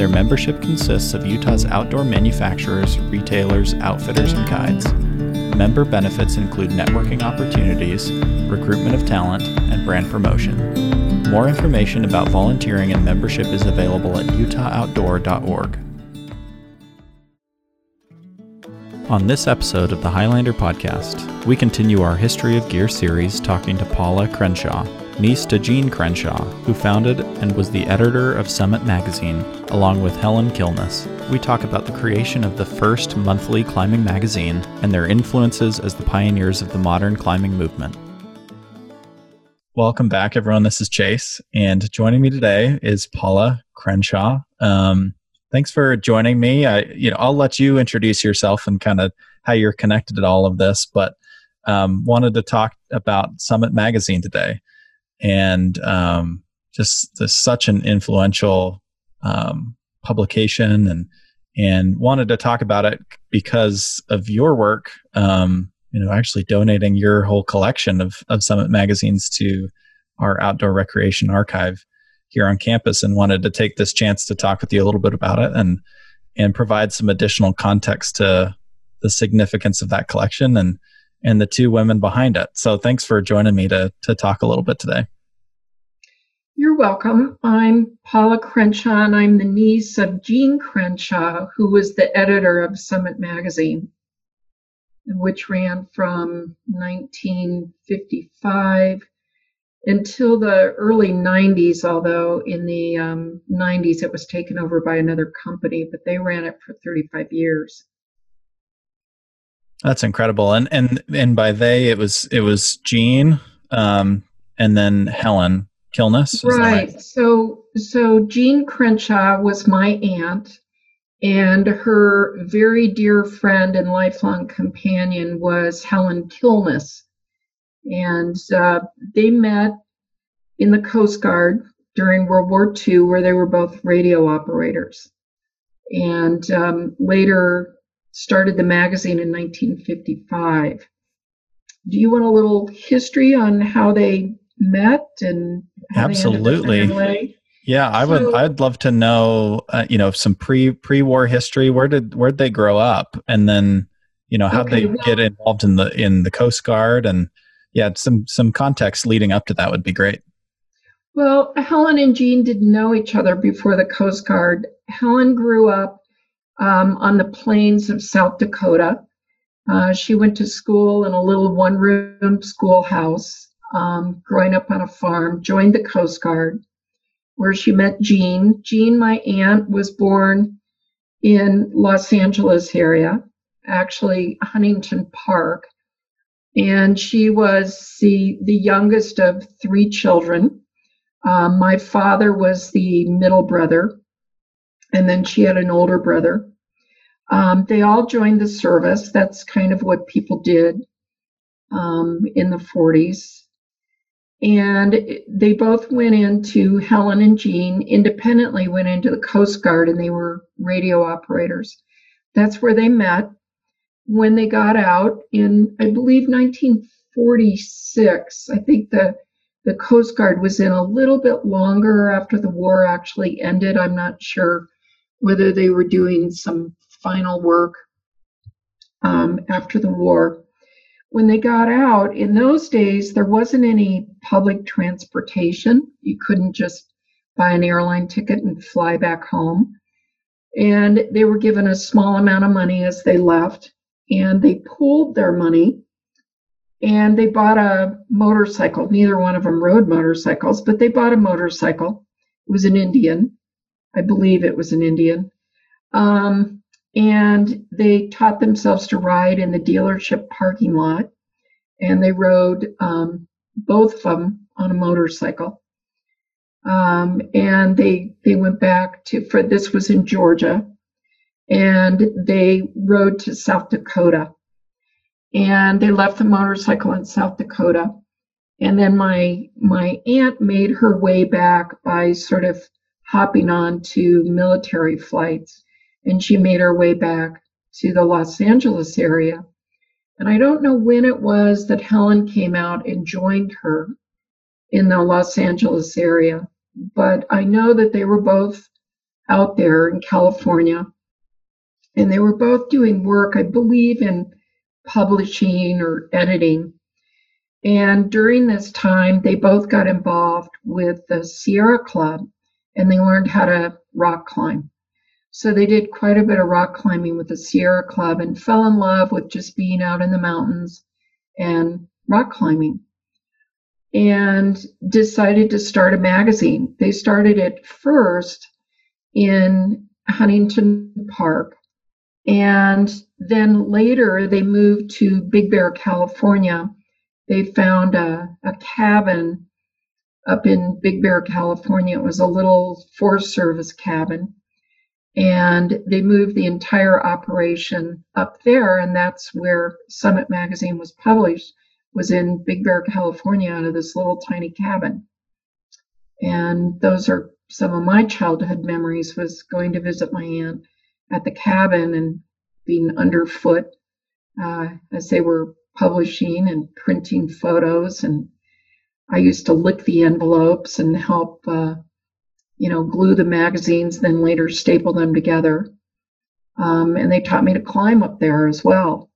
Their membership consists of Utah's outdoor manufacturers, retailers, outfitters, and guides. Member benefits include networking opportunities, recruitment of talent, and brand promotion. More information about volunteering and membership is available at utahoutdoor.org. On this episode of the Highlander podcast, we continue our History of Gear series talking to Paula Crenshaw, niece to Jean Crenshaw, who founded and was the editor of Summit Magazine, along with Helen Kilness. We talk about the creation of the first monthly climbing magazine and their influences as the pioneers of the modern climbing movement. Welcome back, everyone. This is Chase, and joining me today is Paula Crenshaw. Um, thanks for joining me. I, you know, I'll let you introduce yourself and kind of how you're connected to all of this, but um, wanted to talk about Summit Magazine today and um, just such an influential um, publication and and wanted to talk about it because of your work um, you know actually donating your whole collection of, of summit magazines to our outdoor recreation archive here on campus and wanted to take this chance to talk with you a little bit about it and and provide some additional context to the significance of that collection and and the two women behind it. So thanks for joining me to to talk a little bit today. You're welcome. I'm Paula Crenshaw, and I'm the niece of Gene Crenshaw, who was the editor of Summit Magazine, which ran from 1955 until the early 90s, although in the um, 90s it was taken over by another company, but they ran it for 35 years. That's incredible. And and and by they it was it was Gene um, and then Helen Kilness. Right. right. So so Jean Crenshaw was my aunt, and her very dear friend and lifelong companion was Helen Kilness, and uh, they met in the Coast Guard during World War II, where they were both radio operators, and um, later started the magazine in 1955. Do you want a little history on how they met and absolutely. Yeah i so, would i'd love to know uh, you know some pre pre-war history. Where did where did they grow up? And then you know how okay, they well, get involved in the in the coast guard? And yeah some some context leading up to that would be great. Well helen and jean didn't know each other before the coast guard. Helen grew up um, on the plains of south dakota uh, she went to school in a little one room schoolhouse um, growing up on a farm, joined the Coast Guard, where she met Jean. Jean, my aunt, was born in Los Angeles area, actually Huntington Park, and she was the the youngest of three children. Um, my father was the middle brother, and then she had an older brother. Um, they all joined the service. That's kind of what people did um, in the 40s. And they both went into Helen and Jean independently went into the Coast Guard and they were radio operators. That's where they met. When they got out in, I believe, 1946, I think the the Coast Guard was in a little bit longer after the war actually ended. I'm not sure whether they were doing some final work um, after the war when they got out, in those days, there wasn't any public transportation. You couldn't just buy an airline ticket and fly back home. And they were given a small amount of money as they left, and they pooled their money and they bought a motorcycle. Neither one of them rode motorcycles, but they bought a motorcycle. It was an Indian. I believe it was an Indian. Um, and they taught themselves to ride in the dealership parking lot and they rode um, both of them on a motorcycle um, and they they went back to for this was in georgia and they rode to South Dakota. And they left the motorcycle in South Dakota. And then my my aunt made her way back by sort of hopping on to military flights. And she made her way back to the Los Angeles area. And I don't know when it was that Helen came out and joined her in the Los Angeles area, but I know that they were both out there in California and they were both doing work, I believe, in publishing or editing. And during this time, they both got involved with the Sierra Club and they learned how to rock climb. So they did quite a bit of rock climbing with the Sierra Club and fell in love with just being out in the mountains and rock climbing and decided to start a magazine. They started it first in Huntington Park and then later they moved to Big Bear, California. They found a, a cabin up in Big Bear, California. It was a little Forest Service cabin. And they moved the entire operation up there, and that's where Summit Magazine was published, was in Big Bear, California, out of this little tiny cabin. And those are some of my childhood memories was going to visit my aunt at the cabin and being underfoot uh, as they were publishing and printing photos. And I used to lick the envelopes and help, uh, you know, glue the magazines, then later staple them together. Um, and they taught me to climb up there as well.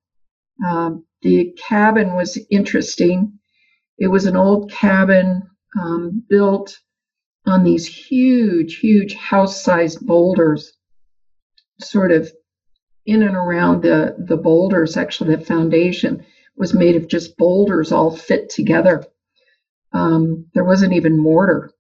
Um, the cabin was interesting. It was an old cabin um, built on these huge, huge house sized boulders sort of in and around the, the boulders. Actually, the foundation was made of just boulders all fit together. Um, there wasn't even mortar.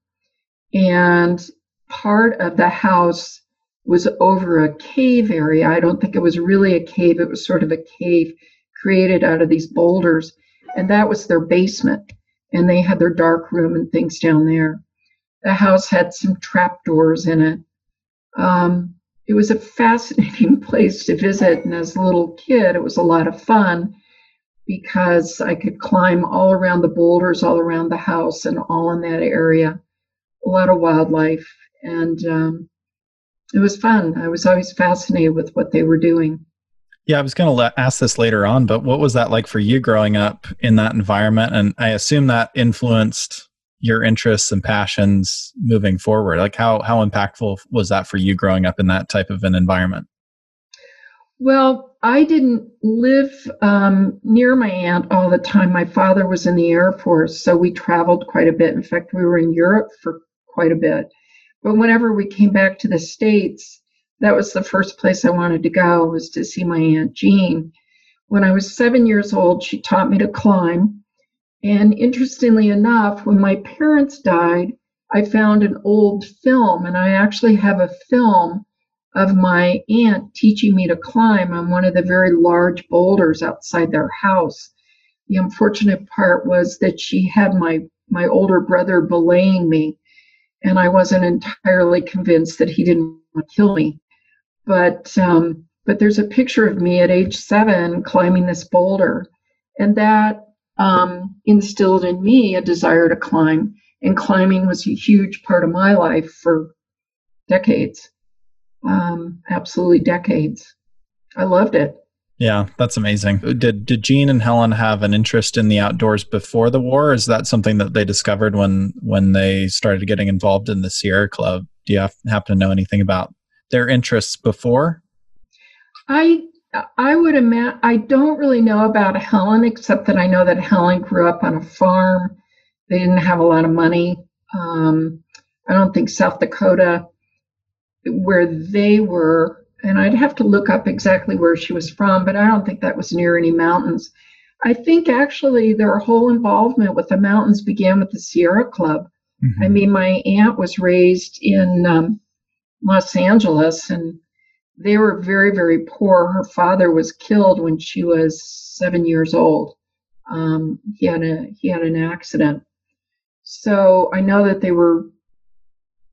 And part of the house was over a cave area. I don't think it was really a cave, it was sort of a cave created out of these boulders. And that was their basement. And they had their dark room and things down there. The house had some trapdoors in it. Um, it was a fascinating place to visit. And as a little kid, it was a lot of fun because I could climb all around the boulders, all around the house, and all in that area. A lot of wildlife. And um, it was fun. I was always fascinated with what they were doing. Yeah, I was going to ask this later on, but what was that like for you growing up in that environment? And I assume that influenced your interests and passions moving forward? Like how how impactful was that for you growing up in that type of an environment? Well, I didn't live um, near my aunt all the time. My father was in the Air Force, so we traveled quite a bit. In fact, we were in Europe for quite a bit. But whenever we came back to the States, that was the first place I wanted to go was to see my Aunt Jean. When I was seven years old, she taught me to climb. And interestingly enough, when my parents died, I found an old film, and I actually have a film of my aunt teaching me to climb on one of the very large boulders outside their house. The unfortunate part was that she had my my older brother belaying me, and I wasn't entirely convinced that he didn't want to kill me. But um, but there's a picture of me at age seven climbing this boulder, and that um, instilled in me a desire to climb. And climbing was a huge part of my life for decades. Um, absolutely decades. I loved it. Yeah, that's amazing. Did did Jean and Helen have an interest in the outdoors before the war? is that something that they discovered when when they started getting involved in the Sierra Club? Do you have, happen to know anything about their interests before? I I would imagine, I don't really know about Helen, except that I know that Helen grew up on a farm. They didn't have a lot of money. Um, I don't think South Dakota, where they were, and I'd have to look up exactly where she was from, but I don't think that was near any mountains. I think actually their whole involvement with the mountains began with the Sierra Club. Mm-hmm. I mean, my aunt was raised in um, Los Angeles, and they were very, very poor. Her father was killed when she was seven years old. Um, he had a he had an accident. So I know that they were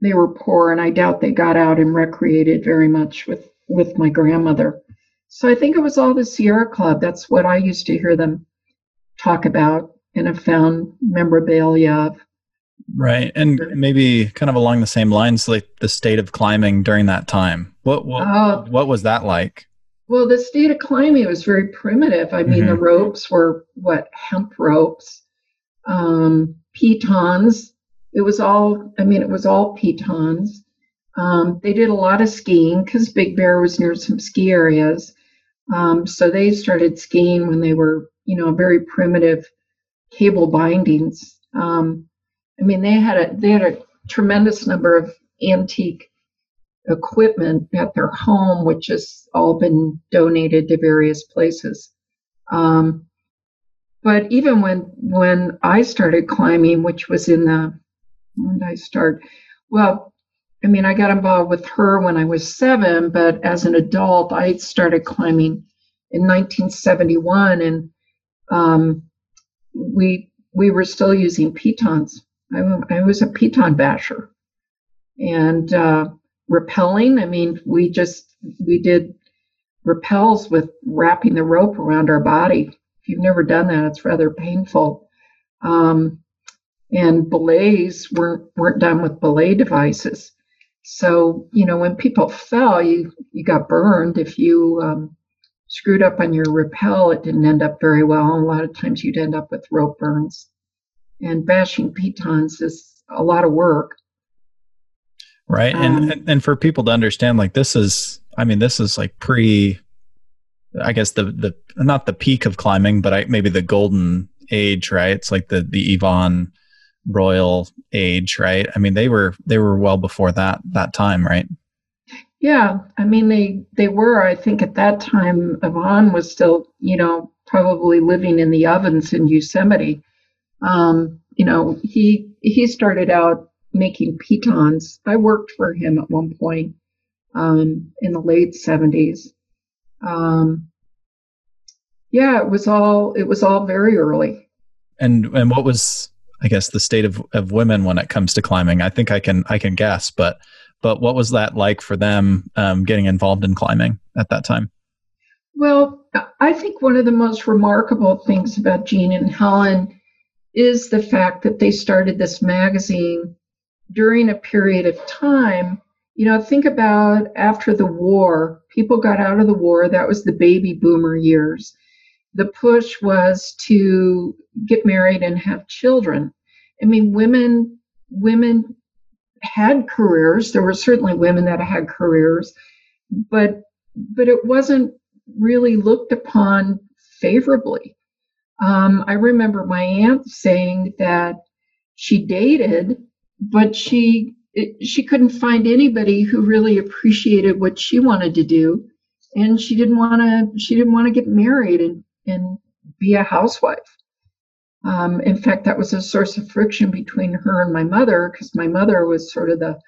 they were poor, and I doubt they got out and recreated very much with with my grandmother. So I think it was all the Sierra Club. That's what I used to hear them talk about and have found memorabilia of. Right. And maybe kind of along the same lines, like the state of climbing during that time. What what, uh, what was that like? Well, the state of climbing was very primitive. I mean, mm-hmm. the ropes were what hemp ropes, um, pitons. It was all. I mean, it was all pitons. Um, they did a lot of skiing because Big Bear was near some ski areas. Um, so they started skiing when they were, you know, very primitive cable bindings. Um, I mean, they had a they had a tremendous number of antique equipment at their home, which has all been donated to various places. Um, but even when when I started climbing, which was in the when did I start? Well, I mean, I got involved with her when I was seven, but as an adult, I started climbing in 1971, and um, we we were still using pitons. I, I was a piton basher, and uh, rappelling. I mean, we just we did rappels with wrapping the rope around our body. If you've never done that, it's rather painful. Um, and belays weren't weren't done with belay devices. So you know when people fell, you you got burned. If you um, screwed up on your rappel, it didn't end up very well. And a lot of times you'd end up with rope burns. And bashing pitons is a lot of work right um, and and for people to understand like this is i mean this is like pre i guess the the not the peak of climbing but I, maybe the golden age right it's like the the Yvon royal age right i mean they were they were well before that that time right yeah i mean they they were i think at that time Yvon was still you know probably living in the ovens in yosemite um you know he he started out making pitons. I worked for him at one point um, in the late 70s. Um, yeah, it was all it was all very early. And and what was I guess the state of, of women when it comes to climbing? I think I can I can guess, but but what was that like for them um, getting involved in climbing at that time? Well, I think one of the most remarkable things about Jean and Helen is the fact that they started this magazine during a period of time, you know, think about after the war, people got out of the war. That was the baby boomer years. The push was to get married and have children. I mean, women, women had careers. There were certainly women that had careers, but, but it wasn't really looked upon favorably. Um, I remember my aunt saying that she dated but she she couldn't find anybody who really appreciated what she wanted to do and she didn't want to she didn't want to get married and and be a housewife um, in fact that was a source of friction between her and my mother because my mother was sort of the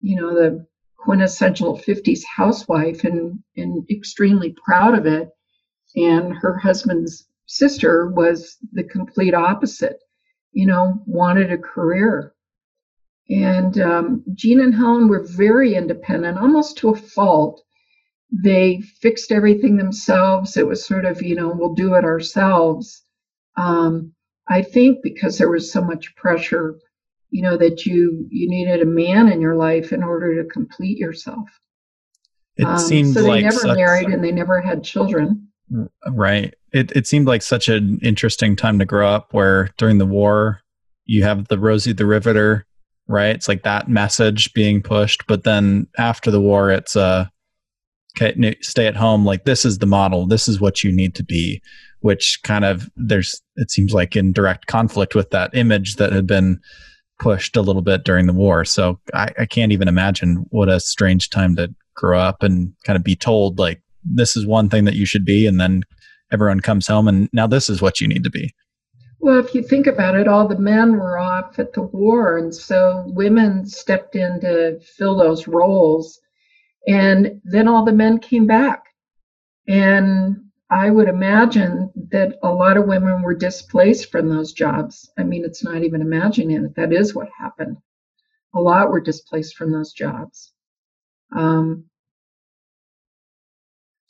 you know the quintessential 50s housewife and and extremely proud of it and her husband's sister was the complete opposite you know wanted a career and um, Jean and Helen were very independent, almost to a fault. They fixed everything themselves. It was sort of, you know, we'll do it ourselves. Um, I think because there was so much pressure, you know, that you you needed a man in your life in order to complete yourself. It um, seemed so they like never such, married and they never had children. Right. It it seemed like such an interesting time to grow up, where during the war, you have the Rosie the Riveter right? It's like that message being pushed, but then after the war, it's uh, okay, stay at home. Like this is the model. This is what you need to be. Which kind of there's it seems like in direct conflict with that image that had been pushed a little bit during the war. So I, I can't even imagine what a strange time to grow up and kind of be told like this is one thing that you should be, and then everyone comes home and now this is what you need to be. Well, if you think about it, all the men were off at the war, and so women stepped in to fill those roles. And then all the men came back. And I would imagine that a lot of women were displaced from those jobs. I mean, it's not even imagining it. That is what happened. A lot were displaced from those jobs. Um,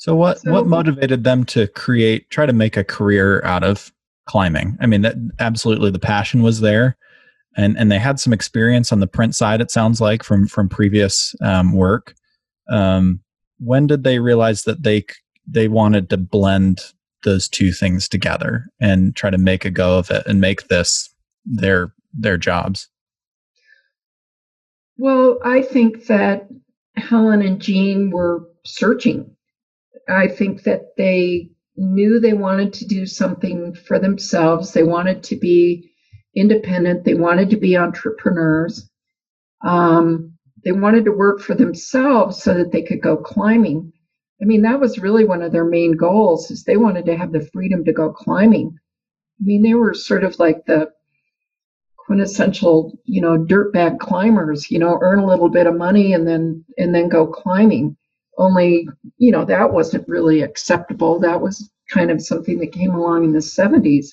So what so, what motivated them to create try to make a career out of climbing? I mean that absolutely the passion was there and and they had some experience on the print side it sounds like from from previous um, work. Um, when did they realize that they they wanted to blend those two things together and try to make a go of it and make this their their jobs? Well, I think that Helen and Jean were searching I think that they knew they wanted to do something for themselves. They wanted to be independent. They wanted to be entrepreneurs. Um, they wanted to work for themselves so that they could go climbing. I mean, that was really one of their main goals is they wanted to have the freedom to go climbing. I mean, they were sort of like the quintessential, you know, dirtbag climbers, you know, earn a little bit of money and then and then go climbing. Only, you know, that wasn't really acceptable. That was kind of something that came along in the 70s.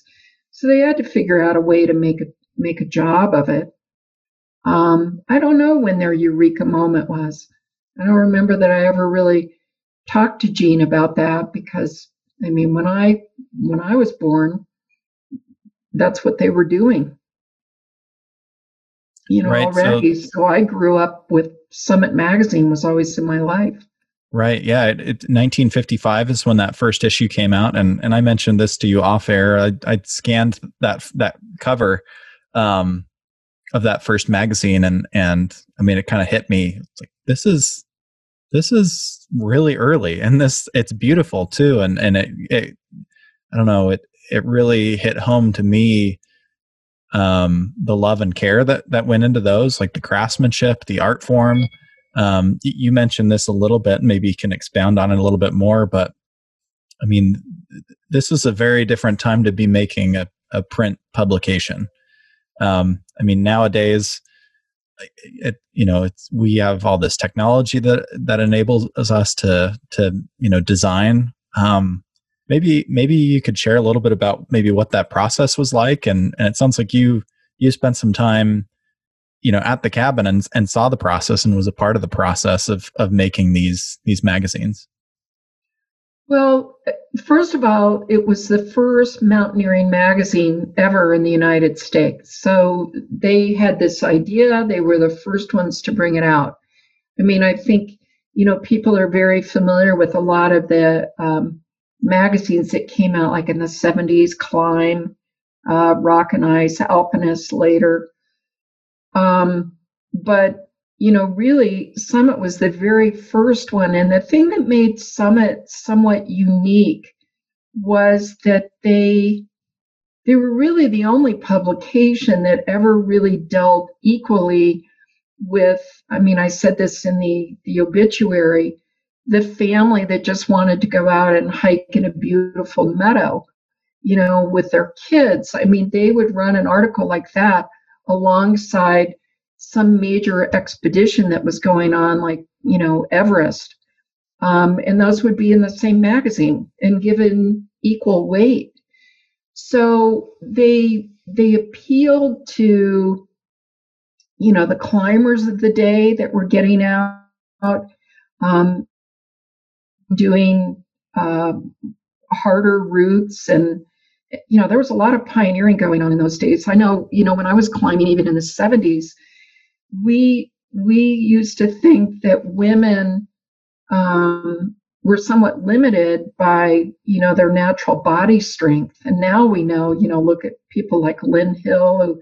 So they had to figure out a way to make a make a job of it. Um, I don't know when their eureka moment was. I don't remember that I ever really talked to Jean about that because I mean when I when I was born, that's what they were doing. You know, right, already. So, so I grew up with Summit magazine was always in my life. Right. Yeah. It, it, 1955 is when that first issue came out, and and I mentioned this to you off air. I, I scanned that that cover um, of that first magazine, and and I mean, it kind of hit me. It's like this is this is really early, and this it's beautiful too, and and it, it I don't know it it really hit home to me um, the love and care that that went into those, like the craftsmanship, the art form um, you mentioned this a little bit. Maybe you can expound on it a little bit more. But I mean, this is a very different time to be making a, a print publication. Um, I mean, nowadays, it, you know, we have all this technology that that enables us to to you know design. Um, maybe maybe you could share a little bit about maybe what that process was like, and and it sounds like you you spent some time you know at the cabin and, and saw the process and was a part of the process of of making these these magazines well first of all it was the first mountaineering magazine ever in the united states. So they had this idea. They were the first ones to bring it out. I mean i think you know people are very familiar with a lot of the um, magazines that came out like in the 70s climb uh, rock and ice alpinist later. Um, but you know, really, Summit was the very first one, and the thing that made Summit somewhat unique was that they they were really the only publication that ever really dealt equally with i mean i said this in the the obituary the family that just wanted to go out and hike in a beautiful meadow you know with their kids. I mean they would run an article like that alongside some major expedition that was going on, like, you know, Everest. Um, and those would be in the same magazine and given equal weight. So they they appealed to, you know, the climbers of the day that were getting out, um, doing uh, harder routes and you know, there was a lot of pioneering going on in those days. I know, you know, when I was climbing, even in the 70s, we we used to think that women um, were somewhat limited by you know their natural body strength, and now we know, you know, look at people like Lynn Hill, who,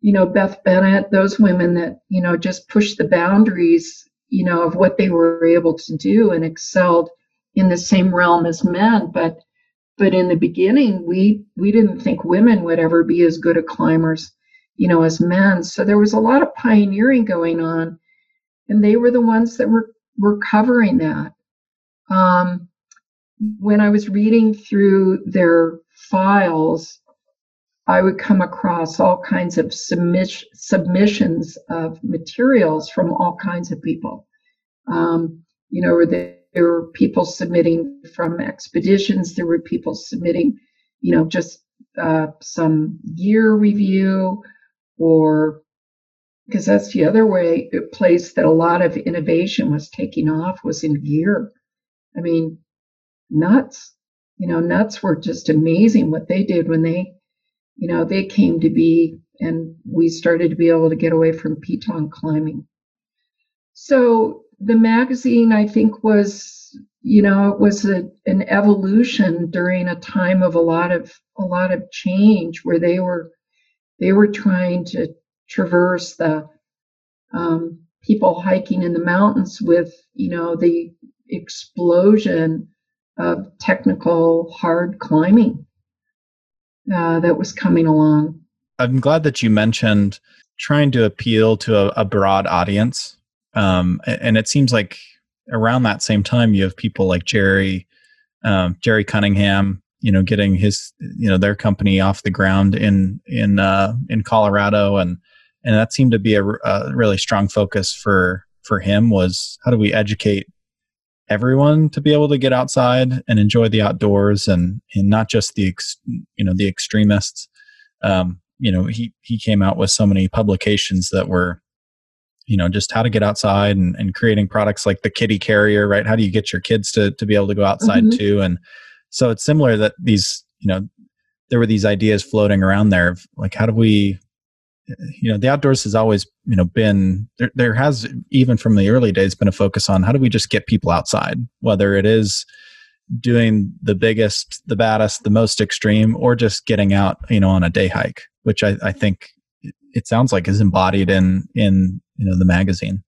you know, Beth Bennett, those women that you know just pushed the boundaries, you know, of what they were able to do and excelled in the same realm as men, but but in the beginning, we we didn't think women would ever be as good at climbers, you know, as men. So there was a lot of pioneering going on, and they were the ones that were were covering that. Um, when I was reading through their files, I would come across all kinds of submit- submissions of materials from all kinds of people. Um, you know, there were people submitting from expeditions. There were people submitting, you know, just uh, some gear review or because that's the other way place that a lot of innovation was taking off was in gear. I mean, nuts. You know, nuts were just amazing what they did when they, you know, they came to be and we started to be able to get away from piton climbing. So the magazine, I think, was, you know, it was a, an evolution during a time of a lot of a lot of change where they were they were trying to traverse the um, people hiking in the mountains with, you know, the explosion of technical hard climbing uh, that was coming along. I'm glad that you mentioned trying to appeal to a, a broad audience. Um, and it seems like around that same time, you have people like Gerry, um, Gerry Cunningham, you know, getting his, you know, their company off the ground in in uh, in Colorado, and and that seemed to be a, a really strong focus for for him was how do we educate everyone to be able to get outside and enjoy the outdoors and and not just the ex, you know the extremists. Um, you know he he came out with so many publications that were you know just how to get outside and, and creating products like the kiddie carrier right? How do you get your kids to to be able to go outside mm-hmm. too? And so it's similar that these you know there were these ideas floating around there of like how do we you know the outdoors has always you know been there, there has even from the early days been a focus on how do we just get people outside whether it is doing the biggest the baddest the most extreme or just getting out you know on a day hike which i, I think it sounds like is embodied in in you know the magazine.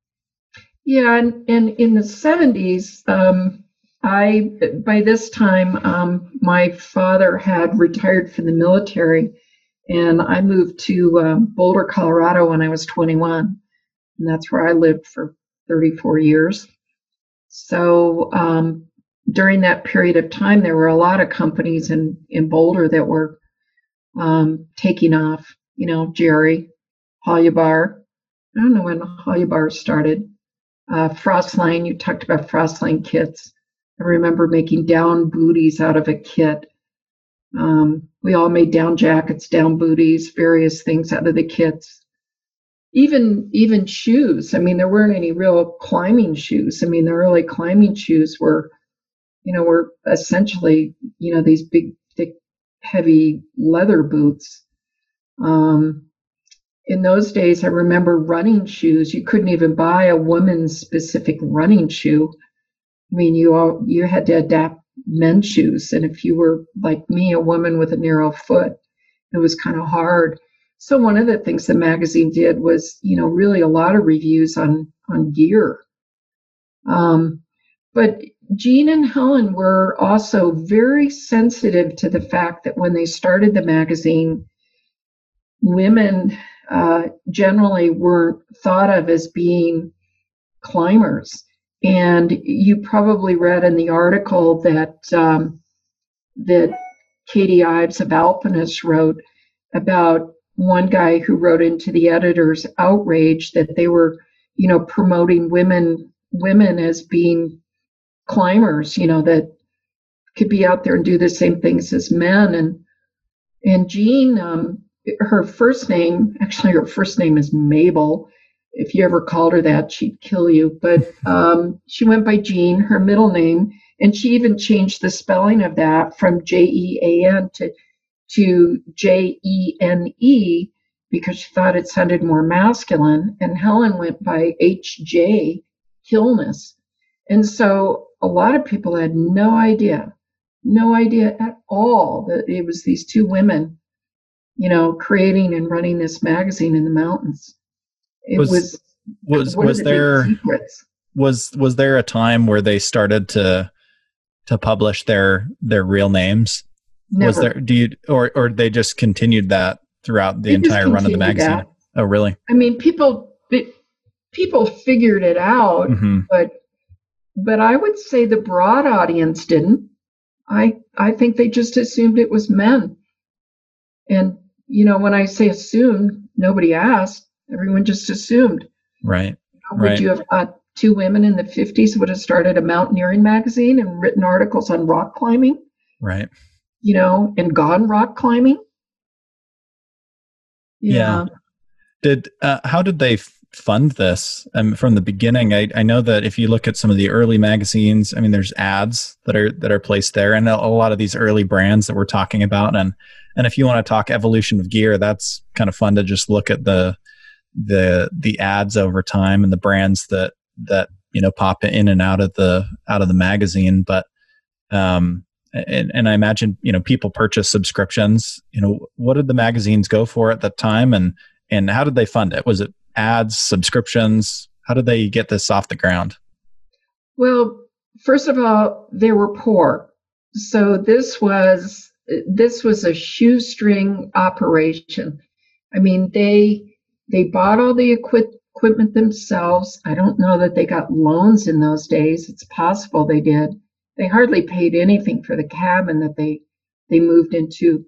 Yeah and, and in the 70s um, i by this time um, my father had retired from the military and I moved to uh, Boulder, Colorado when I was 21. And that's where I lived for 34 years. So um, during that period of time, there were a lot of companies in, in Boulder that were um, taking off. You know, Gerry, Holubar. I don't know when Holubar started. Uh, Frostline, you talked about Frostline kits. I remember making down booties out of a kit um, we all made down jackets, down booties, various things out of the kits. Even even shoes. I mean, there weren't any real climbing shoes. I mean, the early climbing shoes were, you know, were essentially, you know, these big, thick, heavy leather boots. Um, in those days, I remember running shoes. You couldn't even buy a woman's specific running shoe. I mean, you all you had to adapt men's shoes. And if you were like me, a woman with a narrow foot, it was kind of hard. So one of the things the magazine did was, you know, really a lot of reviews on on gear. Um, but Jean and Helen were also very sensitive to the fact that when they started the magazine, women uh, generally weren't thought of as being climbers. And you probably read in the article that um, that Katie Ives of Alpinist wrote about one guy who wrote into the editors outrage that they were, you know, promoting women women as being climbers, you know, that could be out there and do the same things as men. And and Jean, um, her first name, actually her first name is Mabel, if you ever called her that, she'd kill you. But um, she went by Jean, her middle name, and she even changed the spelling of that from J E A N to to J E N E because she thought it sounded more masculine. And Helen went by H J Kilness. And so a lot of people had no idea, no idea at all that it was these two women, you know, creating and running this magazine in the mountains. It was was was, was there was was there a time where they started to to publish their their real names? Never. Was there do you or or they just continued that throughout the they entire run of the magazine? That. Oh, really? I mean, people people figured it out, mm-hmm. but but I would say the broad audience didn't. I I think they just assumed it was men. And you know, when I say assumed, nobody asked. Everyone just assumed. Right. Would right. you have two women in the 50s would have started a mountaineering magazine and written articles on rock climbing? Right. You know, and gone rock climbing? Yeah. yeah. Did uh, how did they fund this um, from the beginning? I, I know that if you look at some of the early magazines, I mean, there's ads that are that are placed there, and a, a lot of these early brands that we're talking about. And and if you want to talk evolution of gear, that's kind of fun to just look at the the the ads over time and the brands that that you know pop in and out of the out of the magazine. But um, and, and I imagine you know people purchase subscriptions. You know, what did the magazines go for at that time, and and how did they fund it? Was it ads, subscriptions? How did they get this off the ground? Well, first of all, they were poor, so this was this was a shoestring operation. I mean, they they bought all the equip, equipment themselves. I don't know that they got loans in those days. It's possible they did they hardly paid anything for the cabin that they they moved into.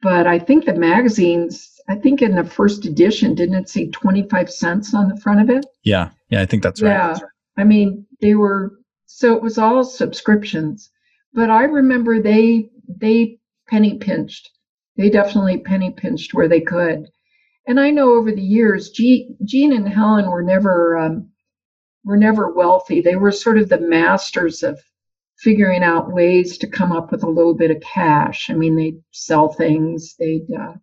But I think the magazines, I think in the first edition, didn't it say 25 cents on the front of it? Yeah. Yeah, I think that's right. Yeah. I mean, they were so it was all subscriptions. But I remember they they penny pinched. They definitely penny pinched where they could. And I know over the years, Gene and Helen were never um, were never wealthy. They were sort of the masters of figuring out ways to come up with a little bit of cash. I mean, they'd sell things, they'd, uh,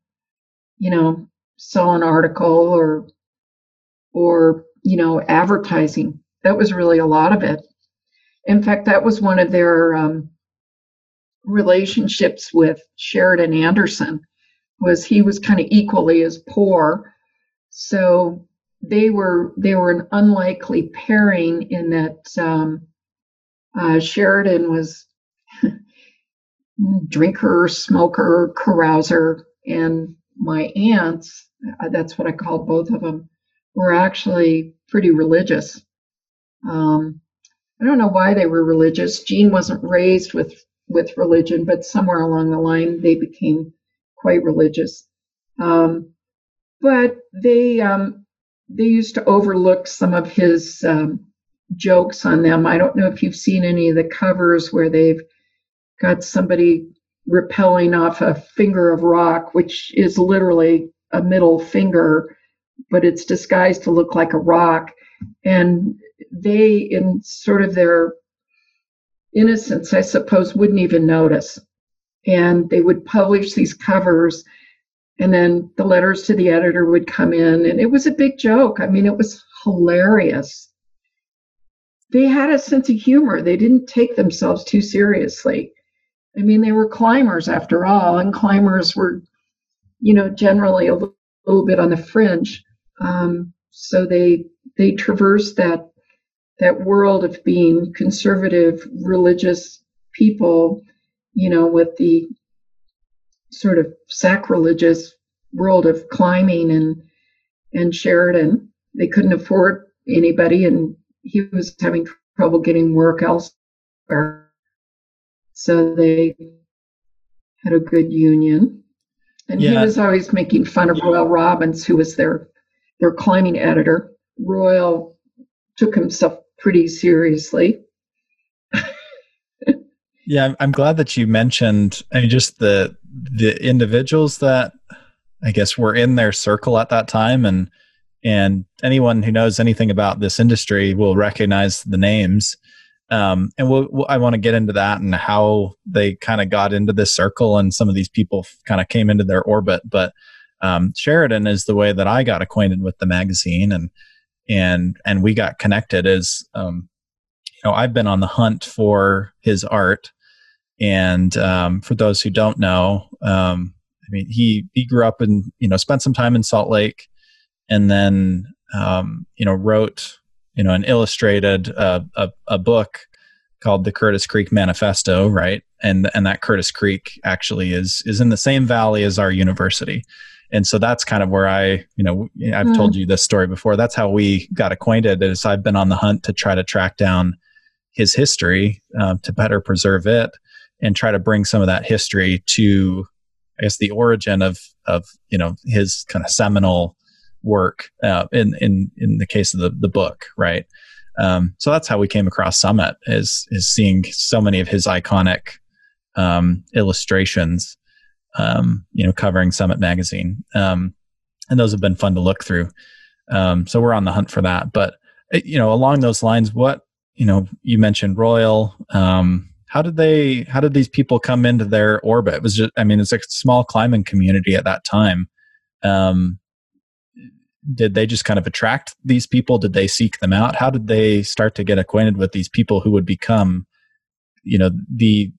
you know, sell an article or, or, you know, advertising. That was really a lot of it. In fact, that was one of their um, relationships with Sheridan Anderson was he was kind of equally as poor. So they were they were an unlikely pairing in that um, uh, Sheridan was drinker, smoker, carouser, and my aunts, uh, that's what I called both of them, were actually pretty religious. Um, I don't know why they were religious. Gene wasn't raised with with religion, but somewhere along the line they became quite religious. Um, but they um, they used to overlook some of his um, jokes on them. I don't know if you've seen any of the covers where they've got somebody rappelling off a finger of rock, which is literally a middle finger, but it's disguised to look like a rock. And they, in sort of their innocence, I suppose, wouldn't even notice. And they would publish these covers, and then the letters to the editor would come in, and it was a big joke. I mean, it was hilarious they had a sense of humor. They didn't take themselves too seriously. I mean, they were climbers after all, and climbers were, you know, generally a little, bit on the fringe. Um, so they they traversed that that world of being conservative, religious people, you know, with the sort of sacrilegious world of climbing and and Sheridan. They couldn't afford anybody, and he was having trouble getting work elsewhere. So they had a good union. And yeah. he was always making fun of Royal Robbins, who was their their climbing editor. Royal took himself pretty seriously. Yeah, I'm glad that you mentioned I mean just the the individuals that I guess were in their circle at that time and and anyone who knows anything about this industry will recognize the names. Um, and we'll, we'll, I want to get into that and how they kind of got into this circle and some of these people kind of came into their orbit. But um, Sheridan is the way that I got acquainted with the magazine and and and we got connected. As um, you know, I've been on the hunt for his art, and um, for those who don't know, um, I mean, he he grew up and you know spent some time in Salt Lake and then um, you know wrote you know an illustrated uh, a, a book called the Curtis Creek Manifesto, right? And and that Curtis Creek actually is is in the same valley as our university. And so that's kind of where I, you know, I've mm. told you this story before. That's how we got acquainted. Is I've been on the hunt to try to track down his history uh, to better preserve it and try to bring some of that history to, I guess, the origin of of you know his kind of seminal work uh, in in in the case of the the book, right? Um, so that's how we came across Summit is is seeing so many of his iconic um, illustrations, um, you know, covering Summit magazine, um, and those have been fun to look through. Um, so we're on the hunt for that. But you know, along those lines, what you know, you mentioned Royal. How did they? How did these people come into their orbit? It was just, I mean, it's a small climbing community at that time. Um, did they just kind of attract these people? Did they seek them out? How did they start to get acquainted with these people who would become, you know, the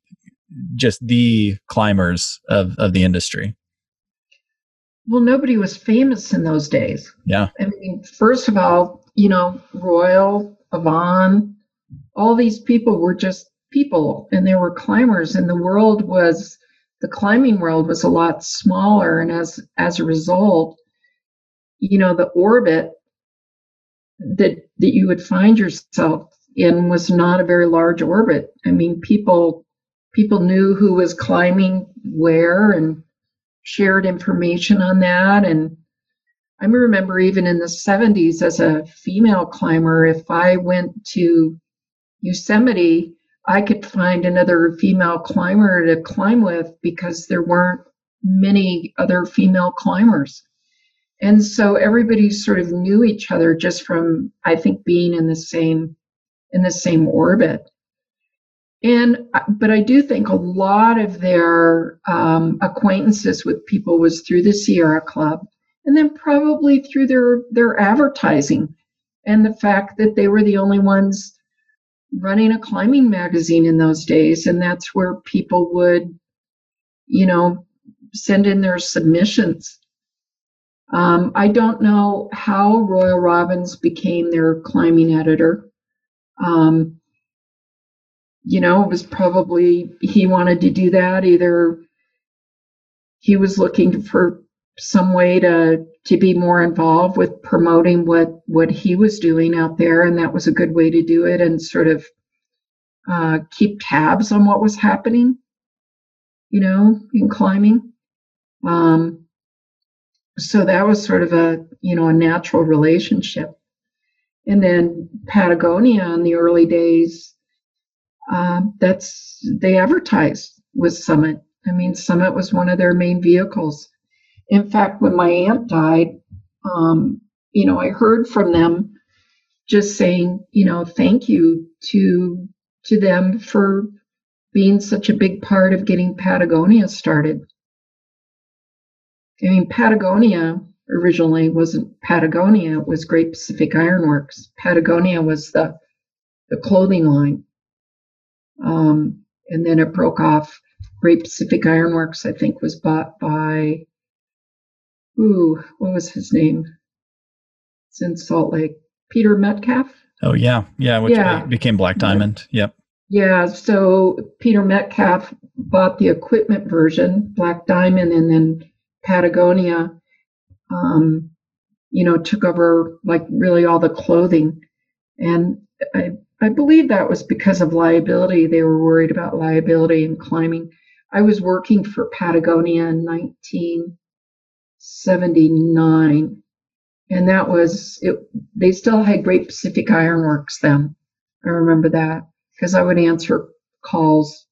just the climbers of of the industry? Well, nobody was famous in those days. Yeah. I mean, first of all, you know, Royal, Yvon all these people were just people and there were climbers and the world was the climbing world was a lot smaller and as as a result you know the orbit that that you would find yourself in was not a very large orbit. I mean people people knew who was climbing where and shared information on that and i remember even in the 70s as a female climber if i went to yosemite I could find another female climber to climb with because there weren't many other female climbers. And so everybody sort of knew each other just from, I think, being in the same in the same orbit. And but I do think a lot of their um, acquaintances with people was through the Sierra Club, and then probably through their their advertising, and the fact that they were the only ones running a climbing magazine in those days, and that's where people would, you know, send in their submissions. Um, I don't know how Royal Robbins became their climbing editor. Um, you know, it was probably he wanted to do that. Either he was looking for some way to to be more involved with promoting what what he was doing out there and that was a good way to do it and sort of uh, keep tabs on what was happening you know in climbing. Um, so that was sort of a you know a natural relationship. And then patagonia in the early days uh, that's they advertised with summit. I mean summit was one of their main vehicles in fact, when my aunt died, um, you know, I heard from them just saying, you know, thank you to to them for being such a big part of getting Patagonia started. I mean, Patagonia originally wasn't Patagonia; it was Great Pacific Ironworks. Patagonia was the the clothing line, um, and then it broke off. Great Pacific Ironworks, I think, was bought by ooh, what was his name? It's in Salt Lake. Peter Metcalf. Oh yeah, yeah, which yeah. became Black Diamond. Yep. Yeah, so Peter Metcalf bought the equipment version, Black Diamond, and then Patagonia, um, you know, took over like really all the clothing. And I, I believe that was because of liability. They were worried about liability and climbing. I was working for Patagonia in 19 79 and that was it they still had great pacific ironworks then. I remember that because i would answer calls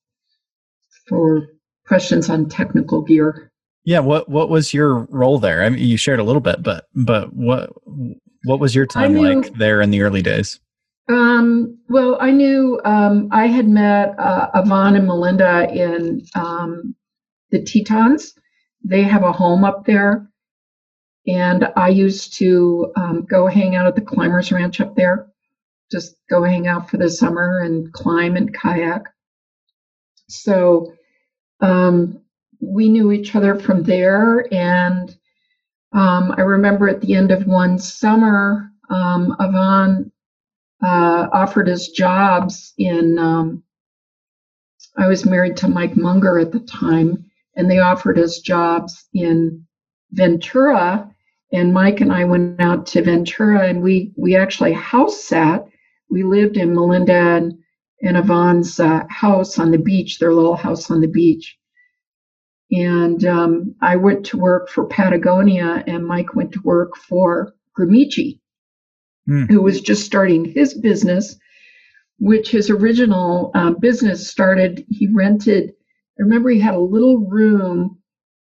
for questions on technical gear. Yeah what what was your role there? I mean you shared a little bit but but what what was your time knew, like there in the early days? Um, well i knew um, i had met uh, yvon and malinda in um, the tetons they have a home up there. And I used to um, go hang out at the Climbers Ranch up there, just go hang out for the summer and climb and kayak. So um, we knew each other from there. And um, I remember at the end of one summer, um, Yvon uh, offered us jobs in, um, I was married to Mike Munger at the time and they offered us jobs in Ventura. And Mike and I went out to Ventura and we, we actually house sat. We lived in Malinda and, and Yvon's uh, house on the beach, their little house on the beach. And um, I went to work for Patagonia, and Mike went to work for Gramicci, mm. who was just starting his business, which his original uh, business started. He rented I remember he had a little room,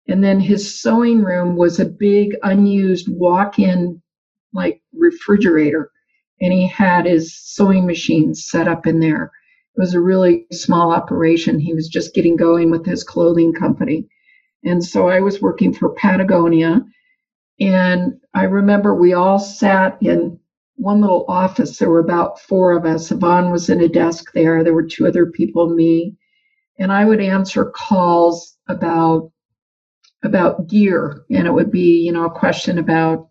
and then his sewing room was a big unused walk in like refrigerator and he had his sewing machine set up in there. It was a really small operation. He was just getting going with his clothing company. And so I was working for Patagonia. And I remember we all sat in one little office. There were about four of us. Yvon was in a desk there. There were two other people, me. And I would answer calls about about gear. And it would be, you know, a question about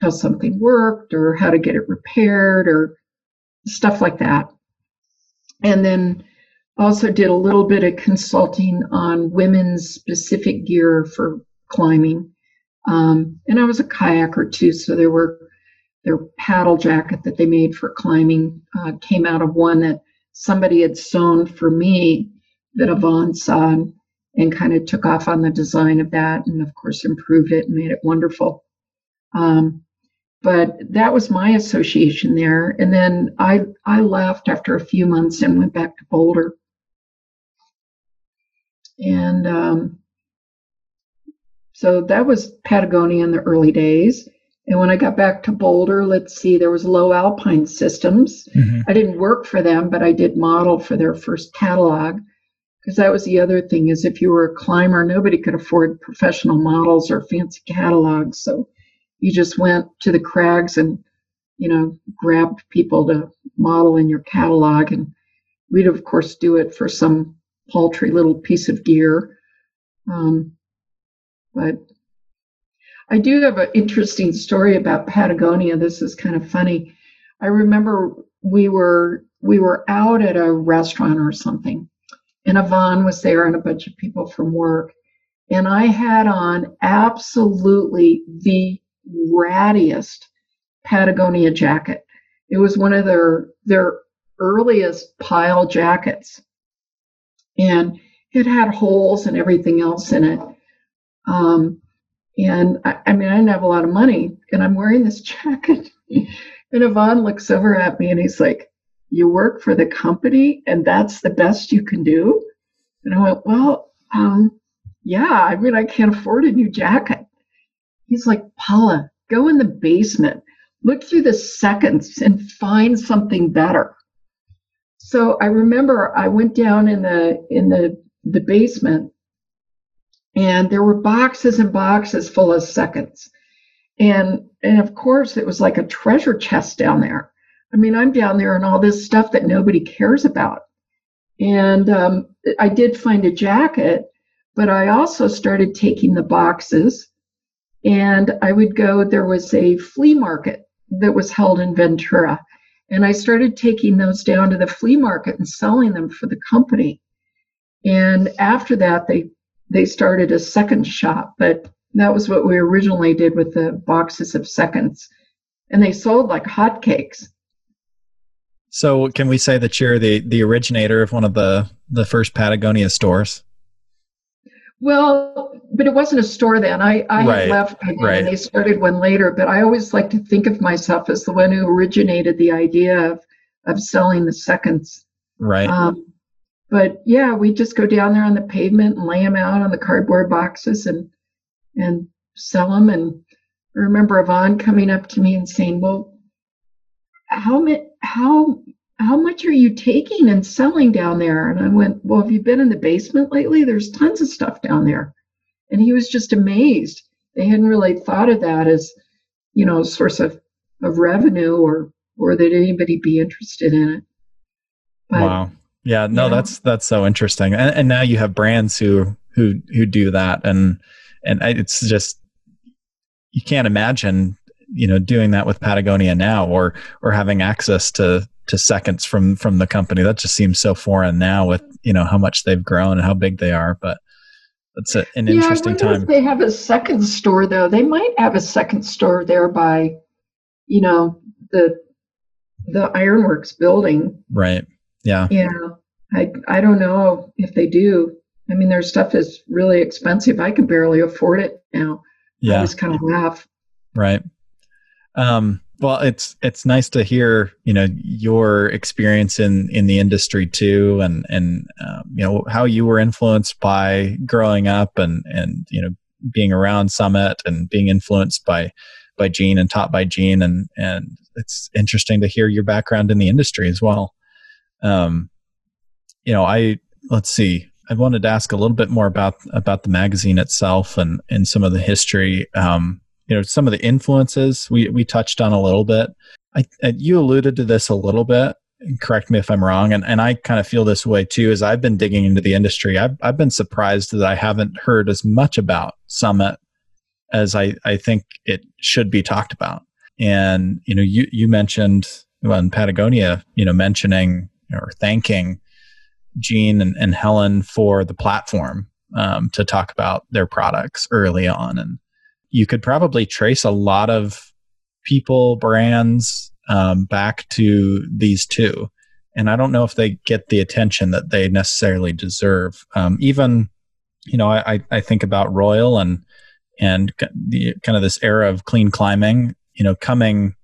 how something worked or how to get it repaired or stuff like that. And then also did a little bit of consulting on women's specific gear for climbing. Um, and I was a kayaker too, so there were their paddle jacket that they made for climbing uh, came out of one that somebody had sewn for me that Yvon saw and, and kind of took off on the design of that and of course improved it and made it wonderful. Um, but that was my association there. And then I I left after a few months and went back to Boulder. And um, so that was Patagonia in the early days. And when I got back to Boulder, let's see, there was Lowe Alpine Systems. Mm-hmm. I didn't work for them, but I did model for their first catalog because that was the other thing is if you were a climber, nobody could afford professional models or fancy catalogs. So you just went to the crags and you know grabbed people to model in your catalog and we'd of course do it for some paltry little piece of gear um, but i do have an interesting story about patagonia this is kind of funny i remember we were we were out at a restaurant or something and yvon was there and a bunch of people from work and i had on absolutely the rattiest Patagonia jacket. It was one of their their earliest pile jackets, and it had holes and everything else in it. Um, and I, I, mean, I didn't have a lot of money, and I'm wearing this jacket. and Yvon looks over at me and he's like, "You work for the company, and that's the best you can do." And I went, "Well, um, yeah. I mean, I can't afford a new jacket." He's like, Paula, go in the basement, look through the seconds and find something better. So I remember I went down in the in the the basement and there were boxes and boxes full of seconds. And and of course it was like a treasure chest down there. I mean, I'm down there and all this stuff that nobody cares about. And um, I did find a jacket, but I also started taking the boxes and I would go, there was a flea market that was held in Ventura. And I started taking those down to the flea market and selling them for the company. And after that, they they started a second shop, but that was what we originally did with the boxes of seconds. And they sold like hotcakes. So can we say that you're the the originator of one of the the first Patagonia stores? Well, but it wasn't a store then. I, I right, left right. and they started one later. But I always like to think of myself as the one who originated the idea of of selling the seconds. Right. Um, but yeah, we just go down there on the pavement and lay them out on the cardboard boxes and and sell them. And I remember Yvon coming up to me and saying, "Well, how many how how much are you taking and selling down there? And I went, Well, have you been in the basement lately? There's tons of stuff down there. And he was just amazed. They hadn't really thought of that as, you know, a source of, of revenue or or that anybody be interested in it. But, wow. Yeah, no, that's that's so interesting. And, and now you have brands who who who do that and and it's just you can't imagine you know doing that with Patagonia now or or having access to to seconds from from the company. That just seems so foreign now with you know how much they've grown and how big they are. But it's a, an yeah, interesting time. they have a second store though. They might have a second store there by, you know, the the Ironworks building. Right. Yeah. Yeah. I I don't know if they do. I mean, their stuff is really expensive. I can barely afford it now. Yeah. I just kind of laugh. Right. Um, well, it's it's nice to hear you know your experience in in the industry too, and and um, you know how you were influenced by growing up and and you know being around Summit and being influenced by by Jean and taught by Jean, and and it's interesting to hear your background in the industry as well. Um, you know, I let's see. I wanted to ask a little bit more about about the magazine itself and and some of the history. Um, you know, some of the influences we we touched on a little bit. I, you alluded to this a little bit. Correct me if I'm wrong, and and I kind of feel this way too. As I've been digging into the industry, I've I've been surprised that I haven't heard as much about Summit as I I think it should be talked about. And you know, you you mentioned well, in Patagonia, you know, mentioning or thanking Jean and, and Helen for the platform um, to talk about their products early on. And you could probably trace a lot of people, brands um, back to these two. And I don't know if they get the attention that they necessarily deserve. Um, even, you know, I, I think about Royal and and the kind of this era of clean climbing, you know, coming,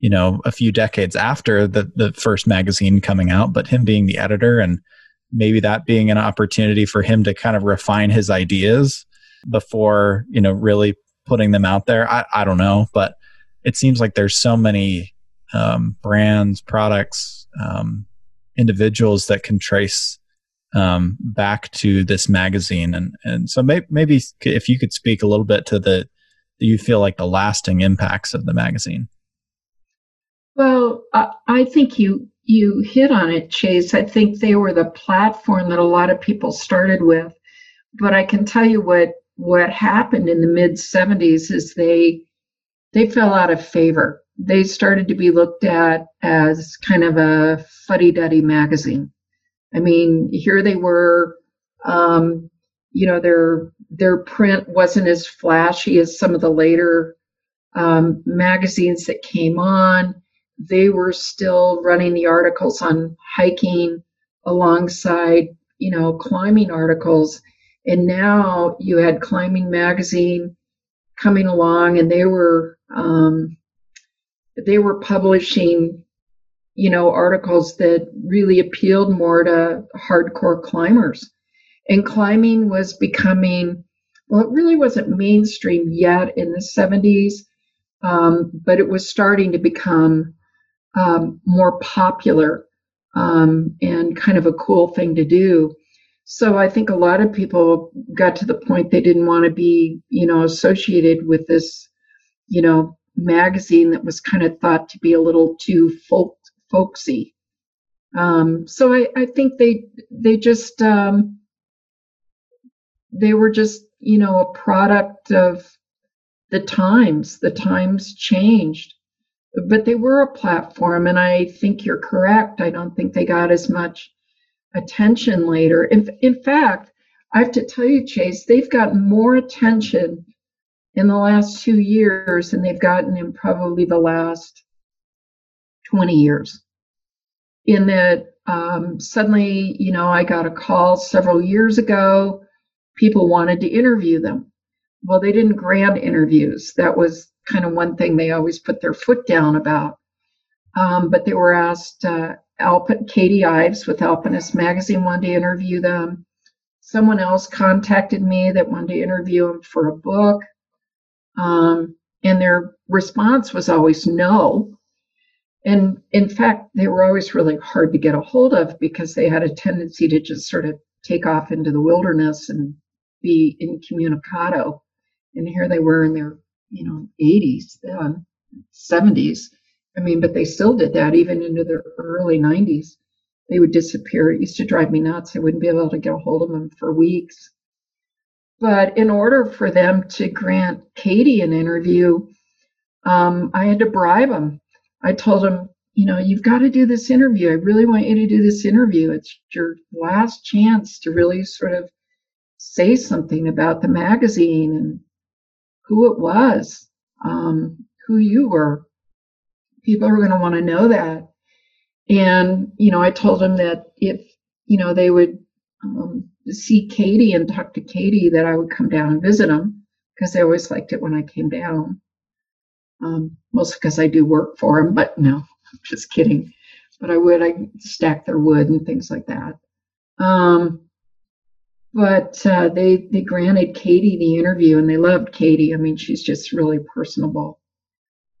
you know, a few decades after the the first magazine coming out, but him being the editor and maybe that being an opportunity for him to kind of refine his ideas before you know really putting them out there i, I don't know but it seems like there's so many um, brands products um, individuals that can trace um, back to this magazine and and so may, maybe if you could speak a little bit to the you feel like the lasting impacts of the magazine well I, I think you you hit on it, Chase. I think they were the platform that a lot of people started with. But I can tell you what what happened in the mid 70s is they they fell out of favor. They started to be looked at as kind of a fuddy-duddy magazine. I mean, here they were, um, you know, their their print wasn't as flashy as some of the later um, magazines that came on they were still running the articles on hiking alongside, you know, climbing articles. And now you had Climbing Magazine coming along, and they were um, they were publishing, you know, articles that really appealed more to hardcore climbers. And climbing was becoming well, it really wasn't mainstream yet in the 70s, um, but it was starting to become um, more popular um, and kind of a cool thing to do. So I think a lot of people got to the point they didn't want to be, you know, associated with this, you know, magazine that was kind of thought to be a little too folk folksy. Um, so I, I think they they just um, they were just you know a product of the times. The times changed, but they were a platform, and I think you're correct. I don't think they got as much attention later. In, in fact, I have to tell you, Chase, they've gotten more attention in the last two years than they've gotten in probably the last 20 years. In that, um, suddenly, you know, I got a call several years ago. People wanted to interview them. Well, they didn't grant interviews. That was kind of one thing they always put their foot down about. Um, but they were asked, uh, Alp- Katie Ives with Alpinist Magazine wanted to interview them. Someone else contacted me that wanted to interview them for a book. Um, and their response was always no. And in fact, they were always really hard to get a hold of because they had a tendency to just sort of take off into the wilderness and be incommunicado. And here they were in their you know 80s then 70s i mean but they still did that even into the early 90s they would disappear. It used to drive me nuts. I wouldn't be able to get a hold of them for weeks. But in order for them to grant katie an interview um, i had to bribe them i told them you know you've got to do this interview. I really want you to do this interview. It's your last chance to really sort of say something about the magazine and who it was, um, who you were. People are going to want to know that. And, you know, I told them that if, you know, they would um, see Katie and talk to Katie, that I would come down and visit them because they always liked it when I came down. Um, mostly because I do work for them, but no, just kidding. But I would, I stack their wood and things like that. Um, but uh, they they granted Katie the interview, and they loved Katie. I mean, she's just really personable.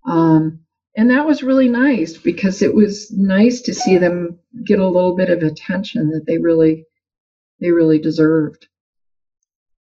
Um, and that was really nice because it was nice to see them get a little bit of attention that they really they really deserved.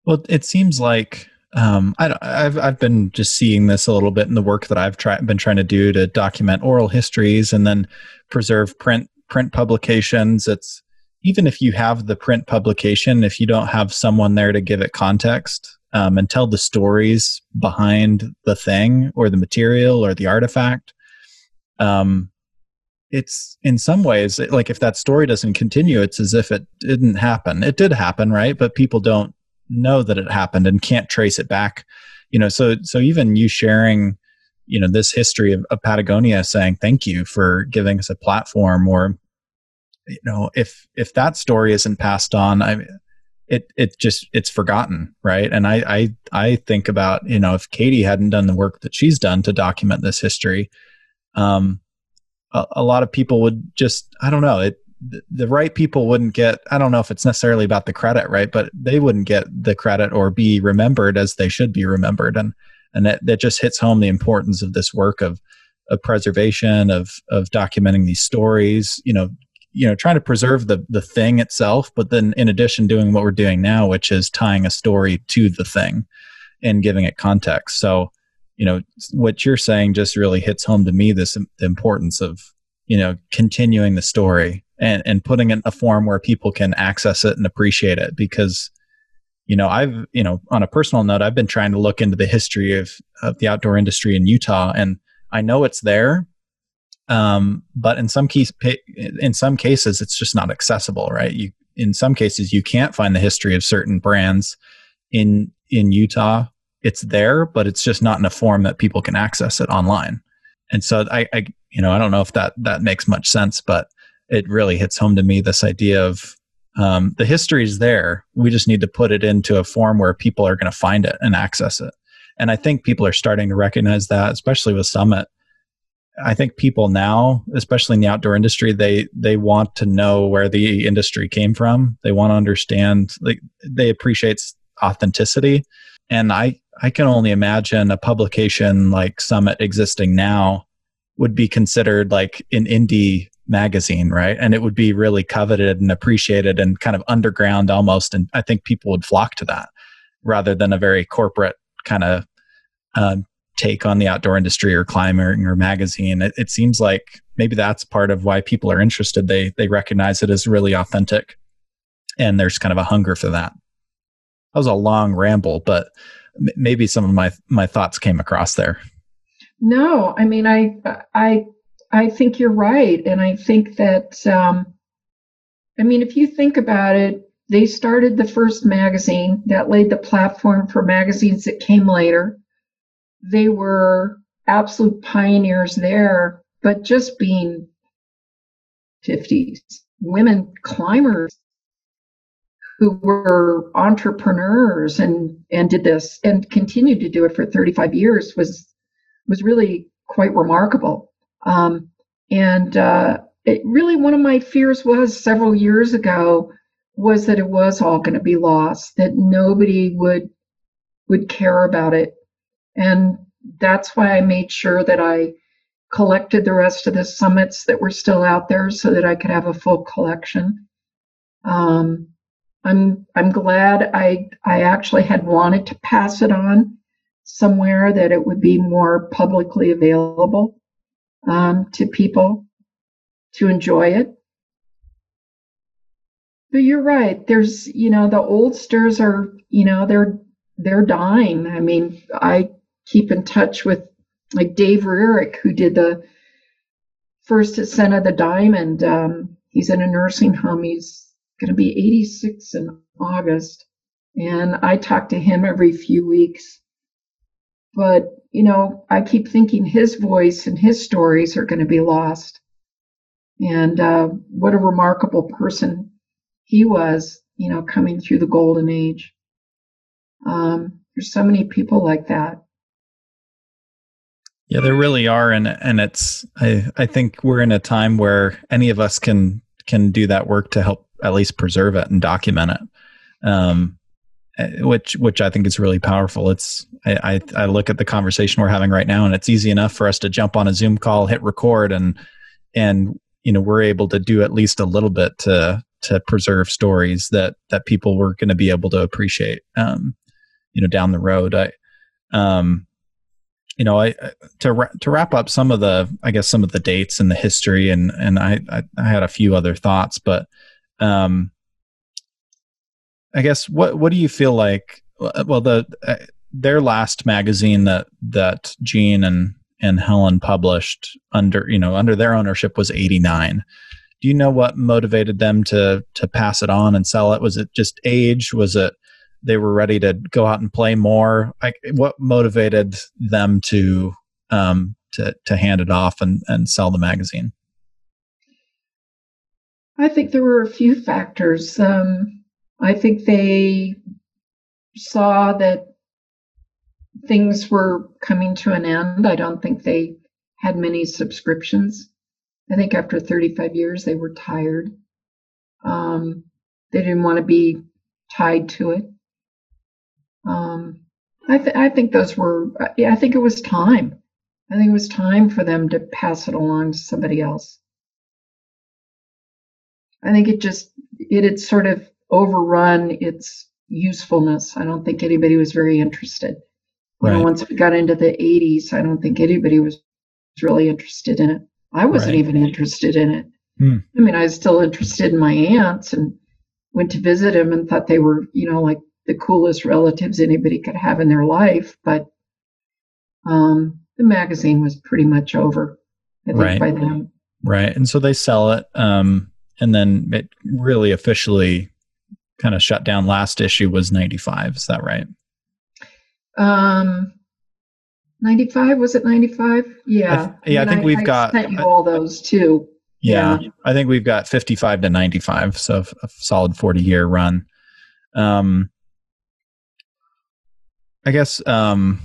Well, it seems like um, I, have I've been just seeing this a little bit in the work that I've try, been trying to do to document oral histories and then preserve print print publications. It's even if you have the print publication, if you don't have someone there to give it context um, and tell the stories behind the thing or the material or the artifact, um, it's in some ways like if that story doesn't continue, it's as if it didn't happen. It did happen, right? But people don't know that it happened and can't trace it back. You know, so so even you sharing, you know, this history of, of Patagonia saying thank you for giving us a platform or you know if if that story isn't passed on i it it just it's forgotten right and i i i think about you know if katie hadn't done the work that she's done to document this history um a, a lot of people would just i don't know it the, right people wouldn't get i don't know if it's necessarily about the credit right? But they wouldn't get the credit or be remembered as they should be remembered. And and that, that just hits home the importance of this work of of preservation of of documenting these stories you know you know trying to preserve the the thing itself but then in addition doing what we're doing now which is tying a story to the thing and giving it context. So you know what you're saying just really hits home to me this the importance of you know continuing the story and and putting in a form where people can access it and appreciate it because you know i've you know on a personal note i've been trying to look into the history of of the outdoor industry in utah and i know it's there um, but in some case, in some cases, it's just not accessible, right? You, in some cases, you can't find the history of certain brands in in Utah. It's there, but it's just not in a form that people can access it online. And so, I, I you know, I don't know if that that makes much sense, but it really hits home to me this idea of um, the history is there. We just need to put it into a form where people are going to find it and access it. And I think people are starting to recognize that, especially with Summit. I think people now, especially in the outdoor industry, they they want to know where the industry came from. They want to understand like they appreciate authenticity. And I I can only imagine a publication like Summit existing now would be considered like an indie magazine, right? And it would be really coveted and appreciated and kind of underground almost. And I think people would flock to that rather than a very corporate kind of uh, take on the outdoor industry or climbing or magazine. It, it, seems like maybe that's part of why people are interested. They they recognize it as really authentic, and there's kind of a hunger for that. That was a long ramble, but maybe some of my my thoughts came across there. No, I mean I I I think you're right, and I think that um, I mean if you think about it. They started the first magazine that laid the platform for magazines that came later they were absolute pioneers there, but just being 50s women climbers who were entrepreneurs and and did this and continued to do it for 35 years was was really quite remarkable. Um, and uh, it really one of my fears was several years ago was that it was all going to be lost, that nobody would would care about it and that's why I made sure that I collected the rest of the summits that were still out there so that I could have a full collection. Um, I'm I'm glad I I actually had wanted to pass it on somewhere that it would be more publicly available um, to people to enjoy it. But you're right. There's you know the oldsters are you know they're they're dying. I mean, I keep in touch with like Dave Rearick, who did the first ascent of the diamond. Um, he's in a nursing home. He's going to be 86 in August. And I talk to him every few weeks. But, you know, I keep thinking his voice and his stories are going to be lost. And uh, what a remarkable person he was, you know, coming through the golden age. Um, there's so many people like that. Yeah, there really are, and and it's I I think we're in a time where any of us can can do that work to help at least preserve it and document it. Um, uh, which which I think is really powerful. It's I, I, I look at the conversation we're having right now, and it's easy enough for us to jump on a Zoom call, hit record, and and you know we're able to do at least a little bit to to preserve stories that that people were going to be able to appreciate. Um, you know, down the road, I um, you know, I to to wrap up some of the I guess some of the dates and the history, and and I I, I had a few other thoughts, but um I guess what what do you feel like? Well, the uh, their last magazine that that Jean and and Helen published under you know under their ownership was 89. Do you know what motivated them to to pass it on and sell it? Was it just age? Was it they were ready to go out and play more? Like what motivated them to um, to to hand it off and and sell the magazine? I think there were a few factors. Um, I think they saw that things were coming to an end. I don't think they had many subscriptions. I think after 35 years, they were tired. Um, they didn't want to be tied to it. Um, I, th- I think those were, yeah, I think it was time. I think it was time for them to pass it along to somebody else. I think it just, it had sort of overrun its usefulness. I don't think anybody was very interested. You right. know, once we got into the 80s, I don't think anybody was really interested in it. I wasn't right. even interested in it. Hmm. I mean, I was still interested in my aunts and went to visit them and thought they were, you know, like the coolest relatives anybody could have in their life. But um, the magazine was pretty much over, I think, right. by then. Right. And so they sell it. Um, and then it really officially kind of shut down last issue was 95 is that right um 95 was it 95 yeah I yeah I, think I, we've I got sent you all those too yeah, yeah, I think we've got 55 to 95 so a solid 40 year run um I guess um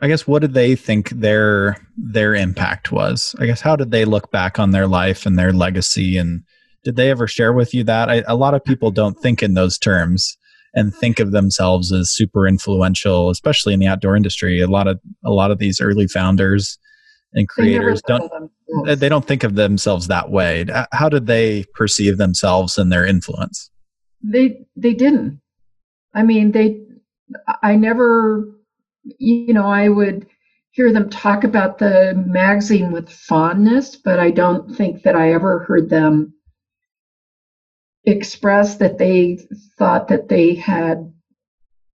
I guess what did they think their their impact was? I guess how did they look back on their life and their legacy and did they ever share with you that? I, a lot of people don't think in those terms and think of themselves as super influential, especially in the outdoor industry. A lot of a lot of these early founders and creators don't they don't think of themselves that way. How did they perceive themselves and their influence? They they didn't. I mean, they I never you know, I would hear them talk about the magazine with fondness, but I don't think that I ever heard them express that they thought that they had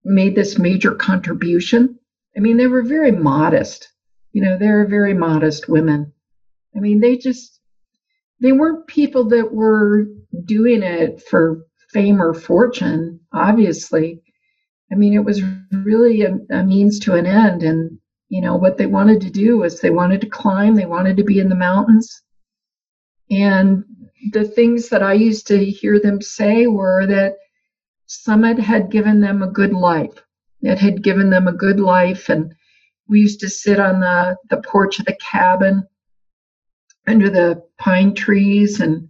made this major contribution. I mean, they were very modest. You know, they were very modest women. I mean, they just, they weren't people that were doing it for fame or fortune, obviously. I mean, it was really a, a means to an end. And, you know, what they wanted to do was they wanted to climb, they wanted to be in the mountains. And the things that I used to hear them say were that Summit had given them a good life. It had given them a good life. And we used to sit on the, the porch of the cabin under the pine trees and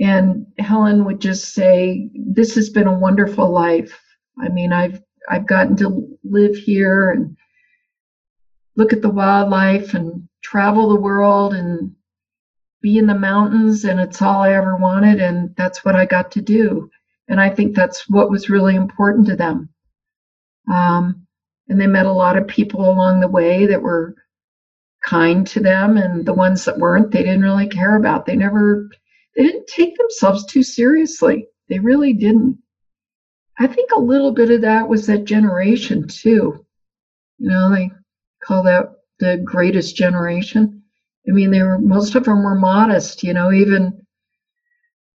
and Helen would just say, This has been a wonderful life. I mean, I've I've gotten to live here and look at the wildlife and travel the world and be in the mountains and it's all I ever wanted and that's what I got to do. And I think that's what was really important to them. Um, and they met a lot of people along the way that were kind to them and the ones that weren't they didn't really care about. They never they didn't take themselves too seriously. They really didn't. I think a little bit of that was that generation too. You know, they call that the greatest generation I mean, they were most of them were modest. You know, even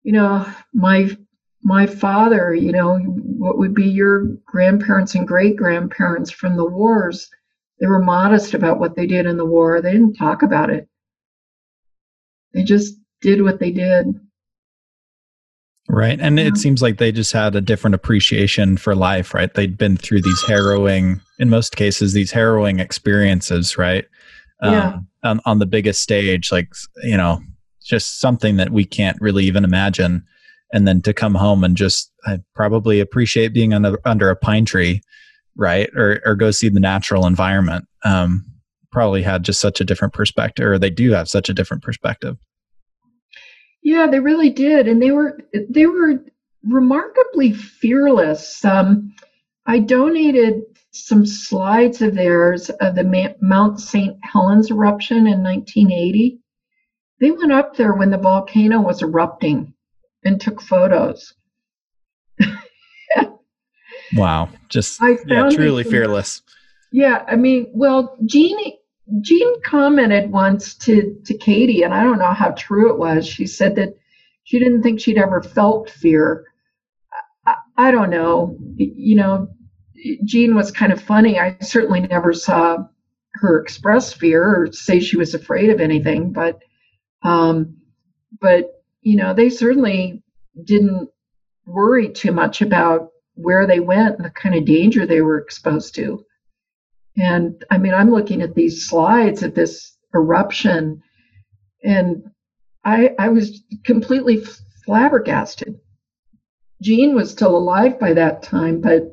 you know my my father. You know, what would be your grandparents and great grandparents from the wars? They were modest about what they did in the war. They didn't talk about it. They just did what they did. Right. And it seems like they just had a different appreciation for life, right? They'd been through these harrowing, in most cases, these harrowing experiences, right? yeah. Um, on, on the biggest stage, like, you know, just something that we can't really even imagine. and then to come home and just I probably appreciate being under under a pine tree, right? Or or go see the natural environment. Um, probably had just such a different perspective, or they do have such a different perspective. Yeah, they really did, and they were they were remarkably fearless. Um, I donated some slides of theirs of the Mount St. Helens eruption in 1980. They went up there when the volcano was erupting and took photos. wow, just yeah, truly fearless. Yeah, I mean, well, Jean Jean commented once to to Katie, and I don't know how true it was. She said that she didn't think she'd ever felt fear. I, I don't know. You know, Jean was kind of funny. I certainly never saw her express fear or say she was afraid of anything, but um, but you know, they certainly didn't worry too much about where they went and the kind of danger they were exposed to. And I mean, I'm looking at these slides of this eruption, and I, I was completely flabbergasted. Jean was still alive by that time, but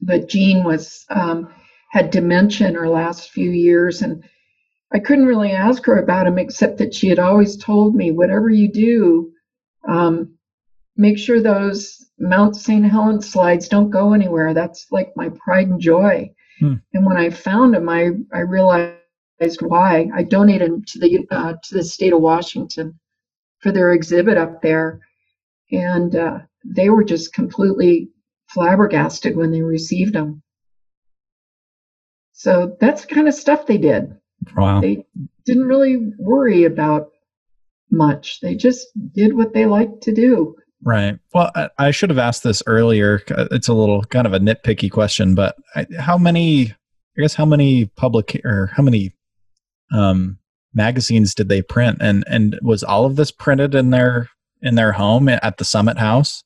but Jean was um, had dementia in her last few years, and I couldn't really ask her about him except that she had always told me, whatever you do, um, make sure those Mount St. Helens slides don't go anywhere. That's like my pride and joy. Hmm. And when I found them, I, I realized why. I donated them to the uh, to the state of Washington for their exhibit up there, and uh, they were just completely flabbergasted when they received them. So that's the kind of stuff they did. Wow. They didn't really worry about much. They just did what they liked to do. Right. Well, I, I, should have asked this earlier. It's a little kind of a nitpicky question, but I, how many, I guess, how many public or how many um, magazines did they print? And and was all of this printed in their in their home at the Summit House?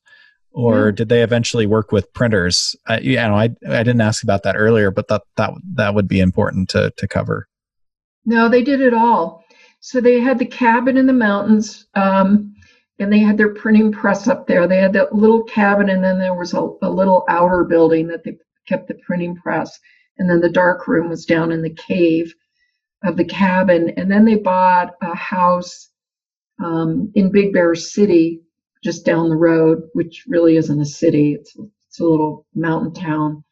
or yeah. did they eventually work with printers? I, you know, I I didn't ask about that earlier, but that that that would be important to to cover. No, they did it all. So they had the cabin in the mountains, um, and they had their printing press up there. They had that little cabin, and then there was a, a little outer building that they kept the printing press, and then the dark room was down in the cave of the cabin. And then they bought a house um, in Big Bear City just down the road, which really isn't a city. It's, it's a little mountain town.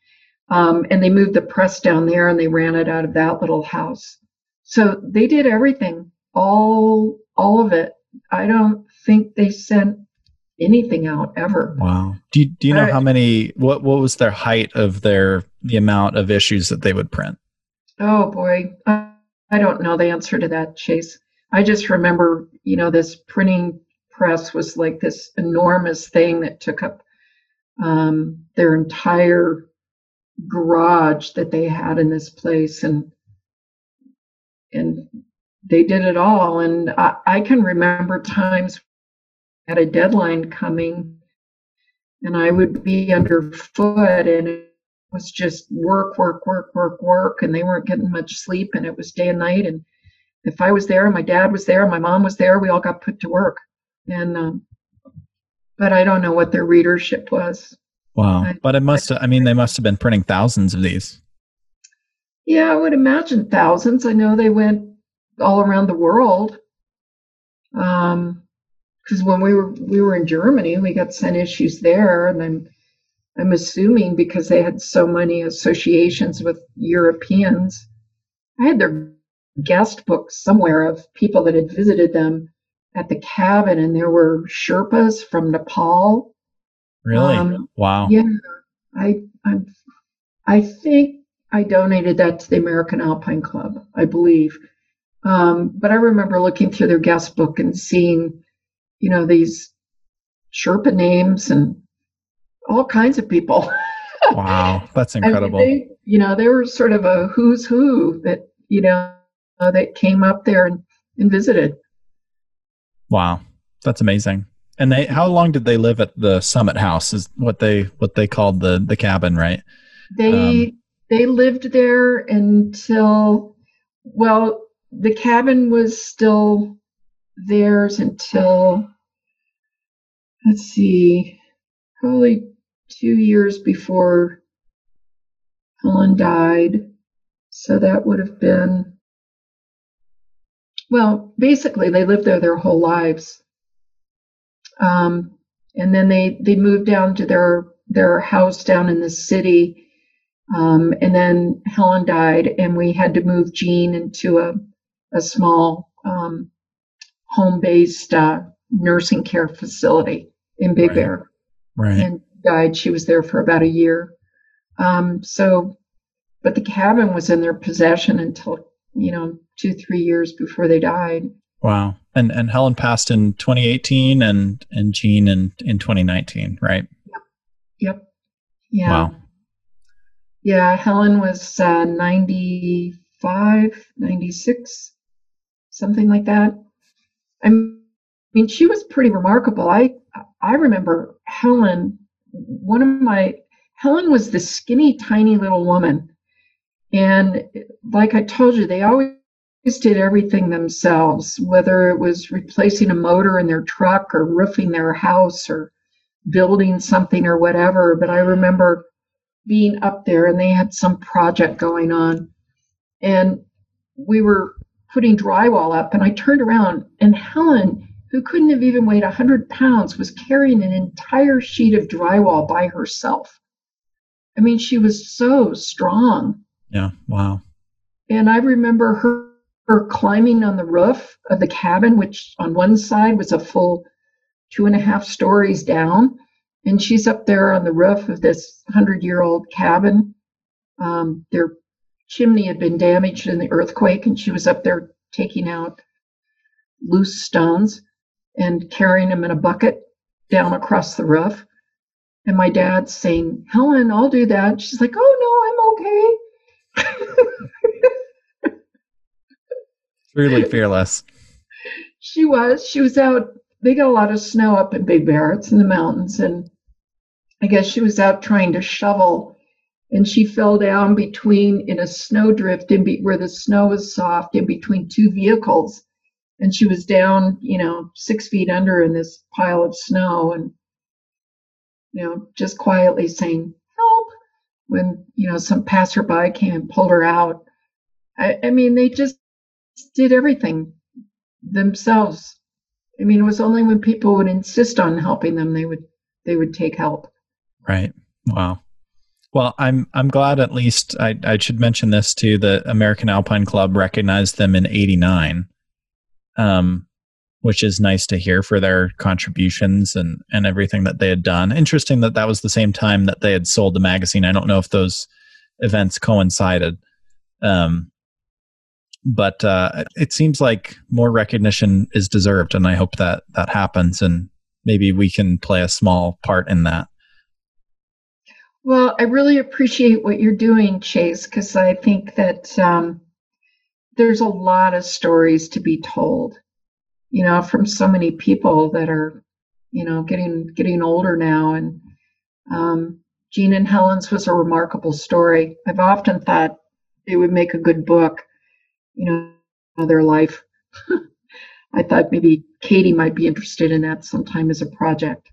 Um, and they moved the press down there and they ran it out of that little house. So they did everything, all all of it. I don't think they sent anything out ever. Wow. Do you, do you know how many what what was their height of their the amount of issues that they would print? Oh boy. I, I don't know the answer to that, Chase. I just remember, you know, this printing press was like this enormous thing that took up um, their entire garage that they had in this place and and they did it all and I, I can remember times at a deadline coming and I would be underfoot and it was just work, work, work, work, work, and they weren't getting much sleep and it was day and night. And if I was there, and my dad was there, and my mom was there, we all got put to work and um, but I don't know what their readership was. Wow! I, but it must. I mean, they must have been printing thousands of these. Yeah, I would imagine thousands. I know they went all around the world. Um, because when we were we were in Germany, we got sent issues there, and I'm I'm assuming because they had so many associations with Europeans, I had their guest books somewhere of people that had visited them at the cabin, and there were Sherpas from Nepal. Really? Um, wow. Yeah, I I'm, I think I donated that to the American Alpine Club, I believe. Um, but I remember looking through their guest book and seeing, you know, these Sherpa names and all kinds of people. wow, that's incredible. I mean, they, you know, they were sort of a who's who that you know that came up there and, and visited. Wow, that's amazing. And they, how long did they live at the Summit House? Is what they what they called the the cabin, right? They um, they lived there until well, the cabin was still theirs until let's see, probably two years before Helen died. So that would have been, well, basically, they lived there their whole lives. Um, and then they, they moved down to their, their house down in the city. Um, and then Helen died, and we had to move Jean into a, a small um, home based uh, nursing care facility in Big Right. Bear Right. and died. She was there for about a year. Um, so, but the cabin was in their possession until, you know, two, three years before they died. Wow. And and Helen passed in 2018 and and Jean in in 2019, right? Yep. Yep. Yeah. Wow. Yeah. Helen was uh, 95, 96, something like that. I mean, she was pretty remarkable. I I remember Helen. One of my Helen was this skinny, tiny little woman, and like I told you, they always did everything themselves. Whether it was replacing a motor in their truck or roofing their house or building something or whatever. But I remember being up there, and they had some project going on, and we were putting drywall up, and I turned around, and Helen who couldn't have even weighed 100 pounds, was carrying an entire sheet of drywall by herself. I mean, she was so strong. Yeah. Wow. And I remember her, her climbing on the roof of the cabin, which on one side was a full two and a half stories down. And she's up there on the roof of this 100 year old cabin. Um, their chimney had been damaged in the earthquake, and she was up there taking out loose stones and carrying them in a bucket down across the roof. And my dad's saying, Helen, I'll do that. She's like, oh, no, I'm okay. Truly fearless. she was. She was out. They got a lot of snow up in Big Bear. It's in the mountains. And I guess she was out trying to shovel. And she fell down between in a snowdrift in be, where the snow was soft in between two vehicles and she was down, you know, six feet under in this pile of snow and, you know, just quietly saying, help, when, you know, some passerby came and pulled her out. I, I mean, they just did everything themselves. I mean, it was only when people would insist on helping them, they would, they would take help. Right. Wow. Well, I'm I'm glad at least I, I should mention this too. The American Alpine Club recognized them in '89, um, which is nice to hear for their contributions and and everything that they had done. Interesting that that was the same time that they had sold the magazine. I don't know if those events coincided, um, but uh, it seems like more recognition is deserved, and I hope that that happens, and maybe we can play a small part in that. Well, I really appreciate what you're doing, Chase, because I think that um, there's a lot of stories to be told, you know, from so many people that are, you know, getting getting older now. And um, Jean and Helen's was a remarkable story. I've often thought it would make a good book, you know, of their life. I thought maybe Katie might be interested in that sometime as a project.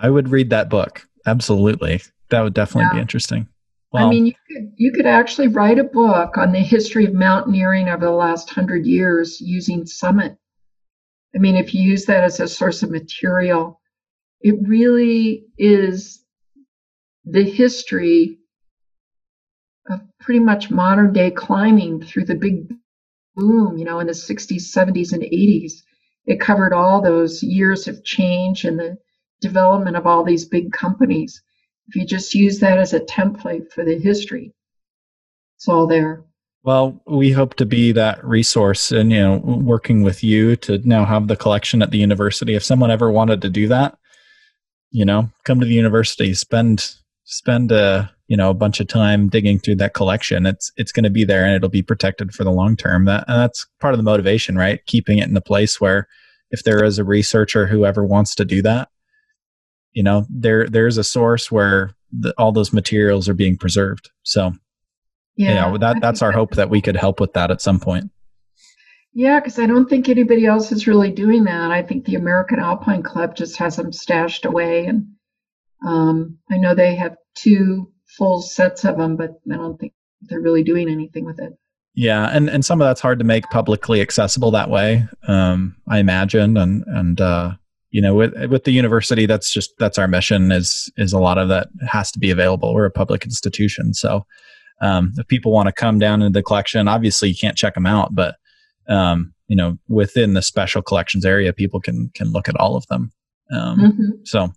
I would read that book. Absolutely. That would definitely Yeah. be interesting. Well, I mean, you could you could actually write a book on the history of mountaineering over the last hundred years using Summit. I mean, if you use that as a source of material, it really is the history of pretty much modern day climbing through the big boom, you know, in the 60s, 70s, and 80s. It covered all those years of change and the development of all these big companies. If you just use that as a template for the history, it's all there. well, we hope to be that resource and, you know, working with you to now have the collection at the university. If someone ever wanted to do that, you know, come to the university, spend, spend a, you know, a bunch of time digging through that collection. It's, it's going to be there and it'll be protected for the long term. That, and that's part of the motivation, right? Keeping it in a place where if there is a researcher who ever wants to do that, you know, there, there's a source where the, all those materials are being preserved. So, yeah, that I that's our hope that we could help with that at some point. Yeah, because I don't think anybody else is really doing that. I think the American Alpine Club just has them stashed away, and um, I know they have two full sets of them, but I don't think they're really doing anything with it. Yeah, and and some of that's hard to make publicly accessible that way. Um, I imagine, and and uh, you know, with with the university, that's just that's our mission. Is is a lot of that has to be available. We're a public institution, so um, if people want to come down into the collection, obviously you can't check them out, but um, you know, within the special collections area, people can can look at all of them. Um, mm-hmm. So,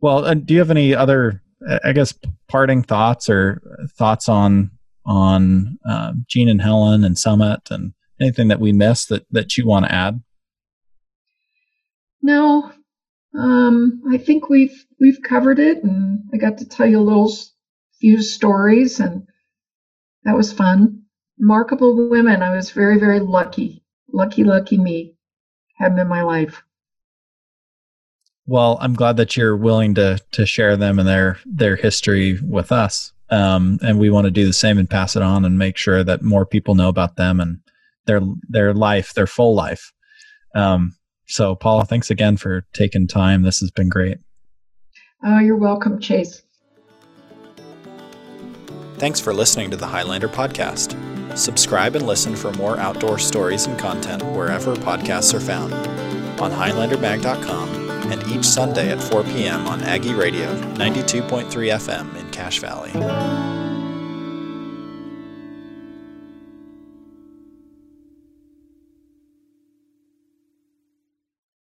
well, uh, do you have any other, I guess, parting thoughts or thoughts on on uh, Jean and Helen and Summit and anything that we missed that that you want to add? No, um, I think we've we've covered it, and I got to tell you a little few stories, and that was fun. Remarkable women. I was very very lucky, lucky, lucky me, have them in my life. Well, I'm glad that you're willing to to share them and their their history with us. Um, and we want to do the same and pass it on and make sure that more people know about them and their their life, their full life. Um, so, Paula, thanks again for taking time. This has been great. Oh, you're welcome, Chase. Thanks for listening to the Highlander podcast. Subscribe and listen for more outdoor stories and content wherever podcasts are found on HighlanderMag.com and each Sunday at 4 p.m. on Aggie Radio 92.3 FM in Cache Valley.